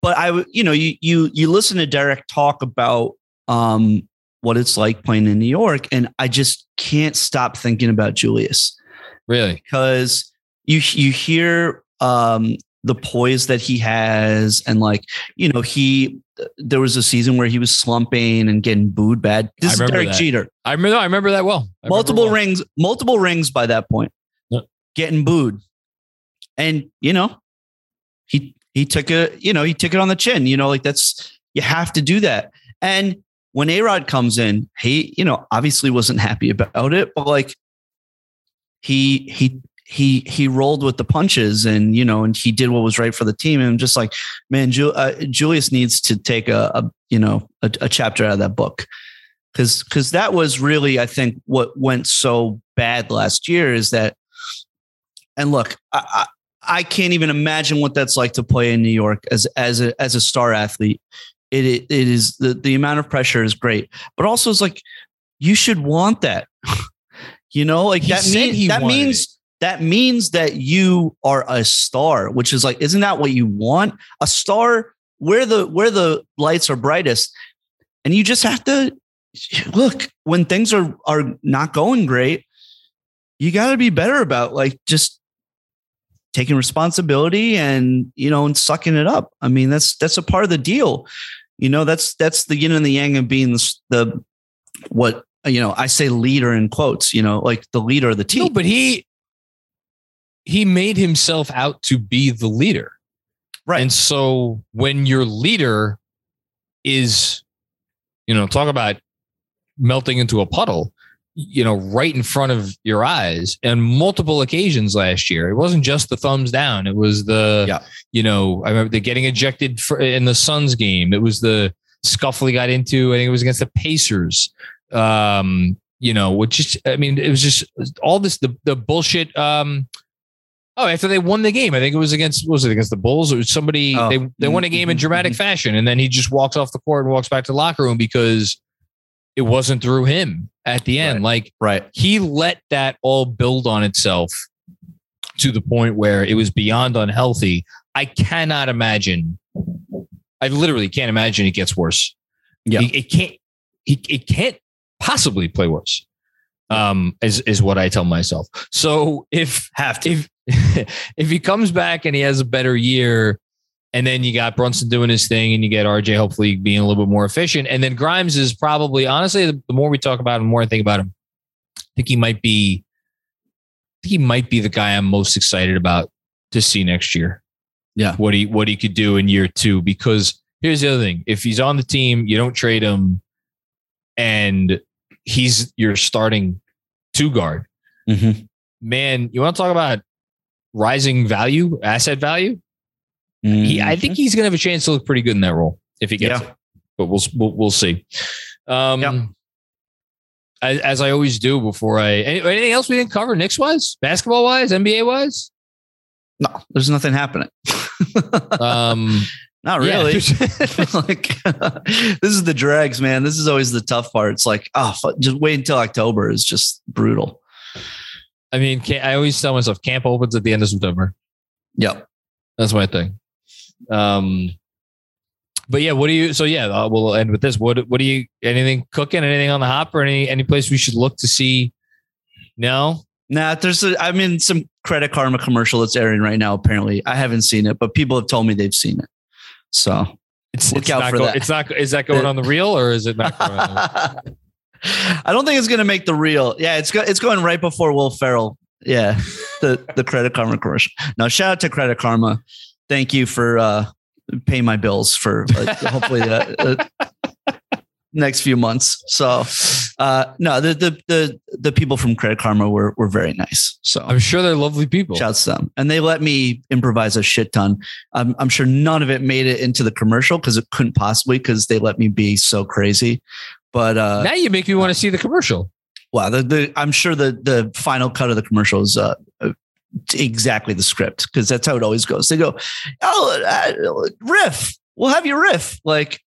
S2: but I, you know, you you you listen to Derek talk about um what it's like playing in New York, and I just can't stop thinking about Julius
S1: really?
S2: because you you hear um the poise that he has, and like you know he there was a season where he was slumping and getting booed bad. This is Derek
S1: that.
S2: Jeter
S1: I remember. I remember that well. I
S2: multiple
S1: well.
S2: rings, multiple rings by that point,
S1: Yep.
S2: getting booed, and you know, he he took it, you know, he took it on the chin. You know, like that's you have to do that. And when A Rod comes in, he you know obviously wasn't happy about it, but like he he he he rolled with the punches, and you know, and he did what was right for the team. And I'm just like, man, Ju- uh, Julius needs to take a, a you know a, a chapter out of that book because because that was really I think what went so bad last year is that and look I, I I can't even imagine what that's like to play in New York as as a as a star athlete it it, it is the the amount of pressure is great. But also it's like you should want that. [LAUGHS] You know like
S1: He
S2: that means that means that means that you are a star which is like isn't that what you want? A star where the where the lights are brightest. And you just have to look when things are are not going great you got to be better about like just taking responsibility and you know and sucking it up i mean that's that's a part of the deal you know that's that's the yin and the yang of being the, the what you know i say leader in quotes you know like the leader of the team
S1: No, but he he made himself out to be the leader.
S2: Right.
S1: And so when your leader is, you know, talk about melting into a puddle, you know, right in front of your eyes and multiple occasions last year. It wasn't just the thumbs down. It was the,
S2: Yeah.
S1: you know, I remember the getting ejected for, in the Suns game. It was the scuffle he got into. I think it was against the Pacers. Um, you know, which just, I mean, it was just all this, the, the bullshit. Um, oh, after they won the game, I think it was against, what was it against the Bulls or somebody,
S2: Oh.
S1: they, they won a game in
S2: Mhm,
S1: dramatic fashion. And then he just walks off the court and walks back to the locker room because it wasn't through him at the end. Like
S2: right
S1: he let that all build on itself to the point where it was beyond unhealthy. I cannot imagine. I literally can't imagine it gets worse.
S2: Yeah.
S1: it, it can't. He, it can't possibly play worse. Um, is is what I tell myself. So if
S2: have to
S1: if [LAUGHS] if he comes back and he has a better year, and then you got Brunson doing his thing, and you get RJ hopefully being a little bit more efficient, and then Grimes is probably honestly the, the more we talk about him, the more I think about him. I think he might be. I think he might be the guy I'm most excited about to see next year.
S2: Yeah.
S1: what he what he could do in year two. Because here's the other thing: if he's on the team, you don't trade him, and he's your starting two guard
S2: Mhm.
S1: man, you want to talk about rising value, asset value? He, I think he's going to have a chance to look pretty good in that role if he gets
S2: Yeah.
S1: it. But we'll we'll, we'll see. Um,
S2: Yeah.
S1: as, as I always do before I any- anything else we didn't cover Knicks wise, basketball wise, NBA wise.
S2: no there's nothing happening [LAUGHS]
S1: Um,
S2: Not
S1: Yeah.
S2: really. [LAUGHS] [LAUGHS] like this is the dregs, man. This is always the tough part. It's like, oh, just wait until October is just brutal.
S1: I mean, I always tell myself camp opens at the end of September.
S2: Yep.
S1: That's my thing. Um, but yeah, what do you? So yeah, uh, we'll end with this. What what do you? Anything cooking? Anything on the hop? Or any any place we should look to see? No.
S2: Nah, there's a, I'm in some Credit Karma commercial that's airing right now. Apparently, I haven't seen it, but people have told me they've seen it. So
S1: It's,
S2: Look
S1: it's
S2: out
S1: not
S2: for
S1: go-
S2: that.
S1: It's not. Is that going on the reel or is it not? Going on the [LAUGHS]
S2: I don't think it's gonna make the reel. Yeah, it's go, it's going right before Will Ferrell. Yeah, the the Credit Karma commercial. Now, shout out to Credit Karma. Thank you for uh, paying my bills for uh, [LAUGHS] hopefully the uh, next few months. So uh, no, the, the the the people from Credit Karma were were very nice. So
S1: I'm sure they're lovely people.
S2: Shouts to them. And they let me improvise a shit ton. I'm, I'm sure none of it made it into the commercial because it couldn't possibly because they let me be so crazy. But uh,
S1: now you make me want to see the commercial.
S2: wow, the, the, I'm sure the, the final cut of the commercial is uh, exactly the script because that's how it always goes. They go, oh, uh, riff. We'll have your riff. Like,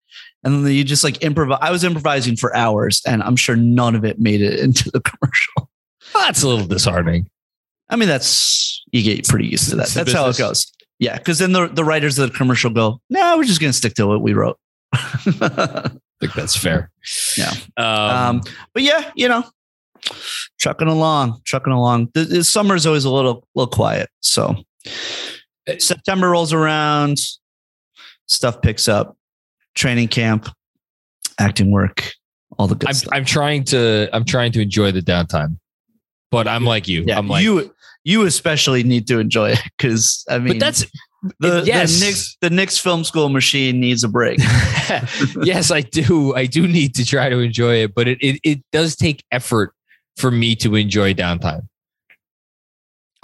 S2: and then you just like improvise. I was improvising for hours and I'm sure none of it made it [LAUGHS] into the commercial.
S1: Well, that's a little disheartening.
S2: I mean, that's you get pretty used to that.
S1: It's
S2: That's how it goes. Yeah, because then the, the writers of the commercial go, no, we're just gonna stick to what we wrote. [LAUGHS]
S1: I think that's fair.
S2: Yeah.
S1: Um,
S2: um, but yeah, you know, trucking along, trucking along. The, the summer is always a little little quiet. So September rolls around, stuff picks up, training camp, acting work, all the good
S1: I'm,
S2: stuff.
S1: I'm trying to. I'm trying to enjoy the downtime, but I'm like you.
S2: yeah,
S1: I'm like
S2: you you especially need to enjoy it because I mean
S1: But that's
S2: the,
S1: yes.
S2: the Knicks the Knicks film school machine needs a break. [LAUGHS]
S1: yes, I do. I do need to try to enjoy it, but it, it it does take effort for me to enjoy downtime.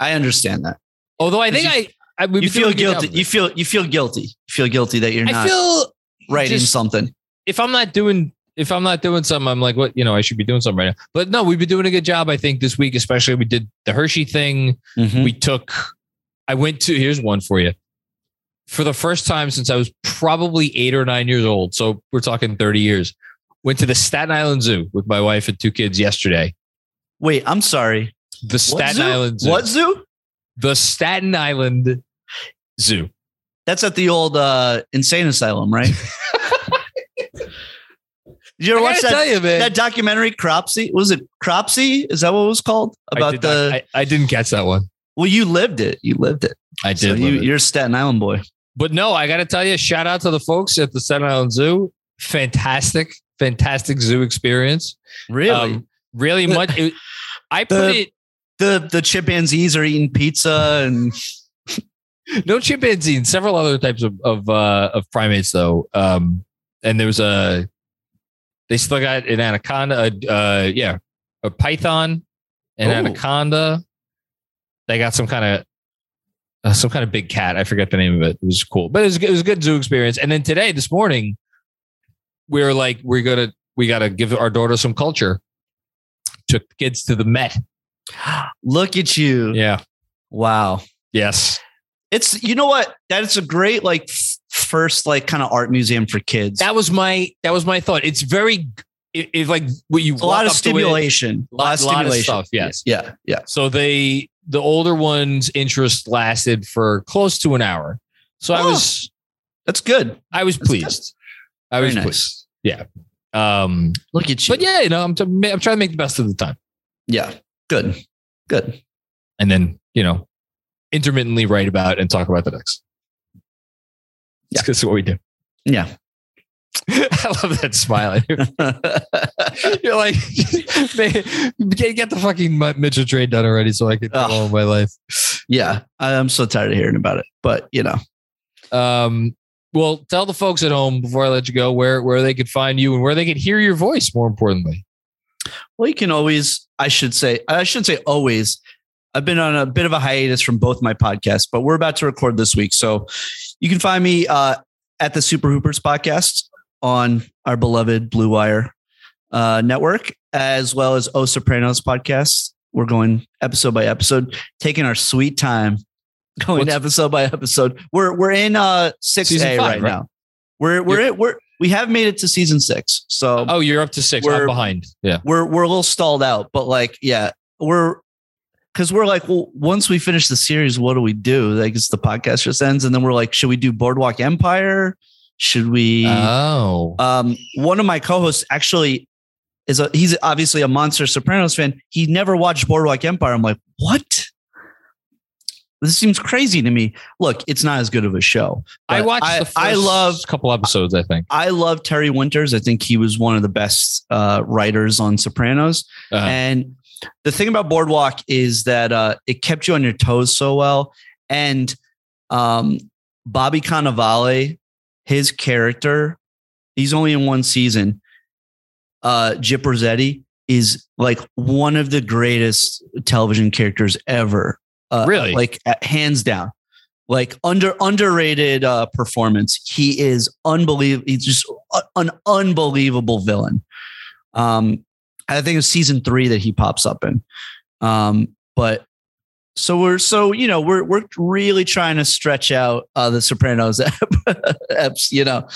S2: I understand that.
S1: Although I think
S2: You-
S1: I, I
S2: You feel
S1: doing a good job
S2: guilty. You feel you feel guilty. You feel guilty that you're
S1: I
S2: not
S1: feel
S2: writing
S1: just-
S2: something.
S1: if I'm not doing if I'm not doing something, I'm like, what you know, I should be doing something right now. But no, we've been doing a good job. I think this week, especially we did the Hershey thing.
S2: Mm-hmm.
S1: We took. I went to here's one for you. For the first time since I was probably eight or nine years old, so we're talking 30 years. Went to the Staten Island Zoo with my wife and two kids yesterday.
S2: Wait, I'm sorry.
S1: The Staten
S2: zoo?
S1: Island Zoo.
S2: What zoo?
S1: The Staten Island Zoo.
S2: That's at the old uh, insane asylum, right? [LAUGHS] Did you ever
S1: I
S2: watch that,
S1: tell you, man.
S2: that documentary, Cropsy? Was it Cropsy? Is that what it was called? About
S1: did
S2: the.
S1: not- I, I didn't catch that one.
S2: well, you lived it. You lived it.
S1: I
S2: So
S1: did.
S2: you,
S1: it.
S2: You're a Staten Island boy.
S1: But no, I got to tell you, shout out to the folks at the Staten Island Zoo. Fantastic, fantastic zoo experience.
S2: Really?
S1: Um, really
S2: The-
S1: much. It, I put
S2: the-
S1: it
S2: the the chimpanzees are eating pizza and
S1: no chimpanzee and several other types of of uh, of primates though. Um, and there was a they still got an anaconda. Uh, uh yeah, a python, an
S2: Ooh.
S1: anaconda. They got some kind of uh, some kind of big cat. I forget the name of it. It was cool, but it was, it was a good zoo experience. And then today, this morning, we were like, we're gonna we got to give our daughter some culture. Took the kids to the Met.
S2: look at you.
S1: Yeah.
S2: Wow.
S1: Yes.
S2: It's you know what? That's a great like first like kind of art museum for kids.
S1: That was my that was my thought. It's very it, it's like what you
S2: a lot of stimulation. A lot,
S1: Lot-
S2: of
S1: lot of
S2: stimulation.
S1: stuff, yes.
S2: Yeah. Yeah.
S1: So they the older one's interest lasted for close to an hour. So I
S2: Oh,
S1: was
S2: That's good.
S1: I was
S2: That's good.
S1: pleased. I
S2: Very
S1: was
S2: nice.
S1: pleased. Yeah. Um
S2: Look at you.
S1: but yeah, you know, I'm t- I'm trying to make the best of the time.
S2: Yeah. Good. Good.
S1: And then, you know, intermittently write about and talk about the Knicks.
S2: Yeah.
S1: That's what we do.
S2: Yeah. [LAUGHS]
S1: I love that smile. [LAUGHS] You're like, [LAUGHS] man, get, the fucking Mitchell trade done already so I can go on my life.
S2: yeah. I'm so tired of hearing about it. But you know,
S1: Um, well, tell the folks at home before I let you go where where they could find you and where they could hear your voice. More importantly,
S2: well, you can always, I should say, I shouldn't say always. I've been on a bit of a hiatus from both my podcasts, but we're about to record this week. So you can find me uh, at the Super Hoopers podcast on our beloved Blue Wire uh, network, as well as O Sopranos podcast. We're going episode by episode, taking our sweet time [LAUGHS] going
S1: What's-
S2: episode by episode. We're we're in uh six A right,
S1: right?
S2: now. We're we're
S1: You're-
S2: we're we have made it to season six. So
S1: Oh, you're up to 6
S2: We're-
S1: I'm behind. Yeah.
S2: we're we're a little stalled out, but like, yeah, we're because we're like, well, once we finish the series, what do we do? Like, it's the podcast just ends, and then we're like, should we do Boardwalk Empire? Should we?
S1: Oh.
S2: um, one of my co-hosts actually is a he's obviously a monster Sopranos fan. He never watched Boardwalk Empire. I'm like, what? This seems crazy to me. Look, it's not as good of a show.
S1: I watched
S2: I,
S1: the first
S2: I love
S1: couple episodes, I think.
S2: I love Terry Winters. I think he was one of the best uh, writers on Sopranos.
S1: Uh-huh.
S2: And the thing about Boardwalk is that uh, it kept you on your toes so well. And um, Bobby Cannavale, his character, he's only in one season. Uh, Gyp Rosetti is like one of the greatest television characters ever. Uh,
S1: Really?
S2: Like uh, hands down. Like under underrated uh, performance. He is unbelievable. He's just an unbelievable villain. Um, I think it's season three that he pops up in. Um, but so we're so you know we're we're really trying to stretch out uh, the Sopranos [LAUGHS] eps, you know.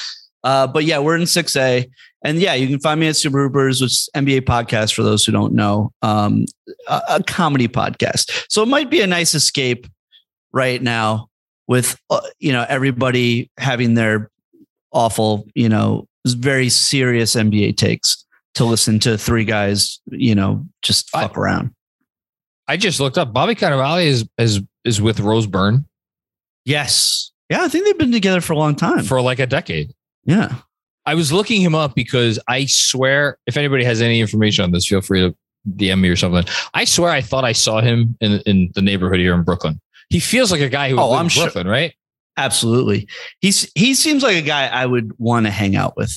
S2: Uh, but yeah, we're in six A, and yeah, you can find me at Super Hoopers, which is NBA podcast for those who don't know, um, a, a comedy podcast. So it might be a nice escape right now with uh, you know everybody having their awful, you know, very serious NBA takes to listen to three guys, you know, just
S1: I-
S2: fuck around.
S1: I just looked up. Bobby Cannavale is is is with Rose Byrne
S2: Yes. Yeah, I think they've been together for a long time.
S1: for like a decade.
S2: Yeah.
S1: I was looking him up because I swear, if anybody has any information on this, feel free to DM me or something. I swear I thought I saw him in in the neighborhood here in Brooklyn. He feels like a guy who
S2: Oh, I'm sure-
S1: Brooklyn, right?
S2: Absolutely. He's he seems like a guy I would want to hang out with.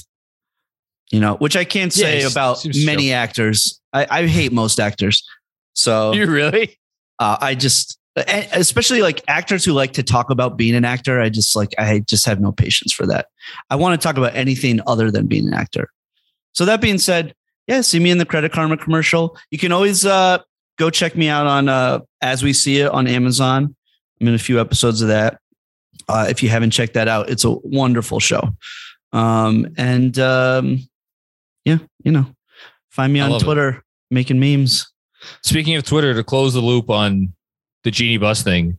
S2: You know, which I can't say
S1: he
S2: about many actors. I, I hate most actors. So [LAUGHS]
S1: You really?
S2: uh, I just and especially like actors who like to talk about being an actor. I just like I just have no patience for that. I want to talk about anything other than being an actor. So that being said, yeah, see me in the Credit Karma commercial. You can always uh, go check me out on uh, As We See It on Amazon. I'm in a few episodes of that. Uh, if you haven't checked that out, it's a wonderful show. Um, and um, yeah, you know, find me on
S1: love it.
S2: Twitter making memes.
S1: Speaking of Twitter, to close the loop on the Jeanie Buss thing,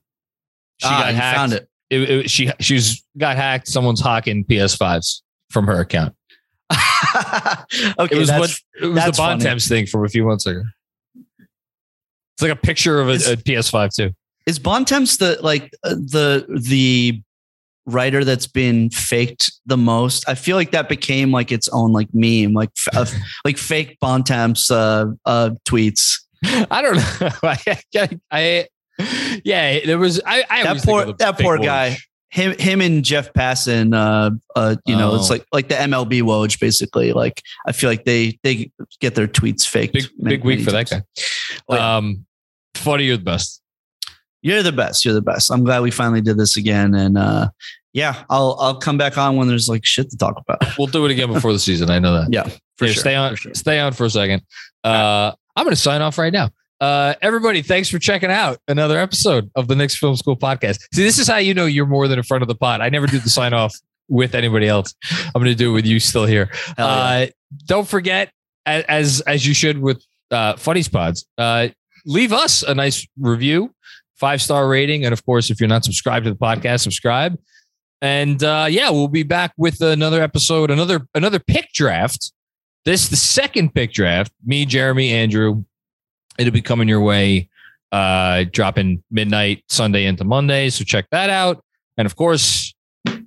S1: She
S2: ah,
S1: got hacked.
S2: Found it.
S1: It, it. She she's got hacked. Someone's hacking PS5s from her account. [LAUGHS]
S2: okay,
S1: it was
S2: that's,
S1: what it was the
S2: funny.
S1: Bontemps thing from a few months ago. It's like a picture of a,
S2: Is-
S1: a PS5 too.
S2: is Bontemps the like uh, the the writer that's been faked the most? I feel like that became like its own like meme, like f- uh, [LAUGHS] like fake Bontemps uh, uh, tweets.
S1: I don't know. [LAUGHS] I, I, I- yeah, there was. I, I
S2: That poor- that poor
S1: Woj.
S2: guy. Him, him, and Jeff Passan. Uh, uh, you know, it's
S1: Oh.
S2: like like the MLB Woj, basically. Like I feel like they they get their tweets faked.
S1: Big
S2: many-
S1: big week for that guy.
S2: Oh, yeah.
S1: Um, funny, you're the best.
S2: You're the best. You're the best. I'm glad we finally did this again. And uh, yeah, I'll I'll come back on when there's like shit to talk about.
S1: We'll do it again before the season. I know that. [LAUGHS]
S2: Yeah, for
S1: Yeah,
S2: sure.
S1: Stay on.
S2: for sure.
S1: Stay on for a second. Uh, I'm going to sign off right now. Uh, everybody, thanks for checking out another episode of the Knicks Film School podcast. See, this is how you know you're more than in front of the pod. I never do the sign off with anybody else. I'm going to do it with you still here.
S2: Yeah.
S1: Uh, don't forget, as as you should with uh, Funny Spots, uh, leave us a nice review, five star rating, and of course, if you're not subscribed to the podcast, subscribe. And uh, yeah, we'll be back with another episode, another another pick draft. This the second pick draft. Me, Jeremy, Andrew. It'll be coming your way, uh, dropping midnight Sunday into Monday. So check that out. And of course,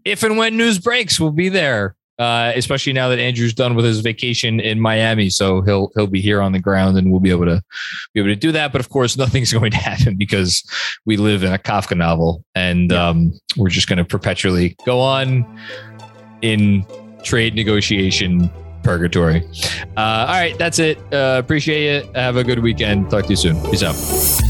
S1: if and when news breaks, we'll be there. Uh, especially now that Andrew's done with his vacation in Miami, so he'll he'll be here on the ground, and we'll be able to be able to do that. But of course, [LAUGHS] nothing's going to happen because we live in a Kafka novel, and um, we're just going to perpetually go on in trade negotiation purgatory. Uh, all right, that's it. Uh, appreciate it. Have a good weekend. Talk to you soon. Peace out.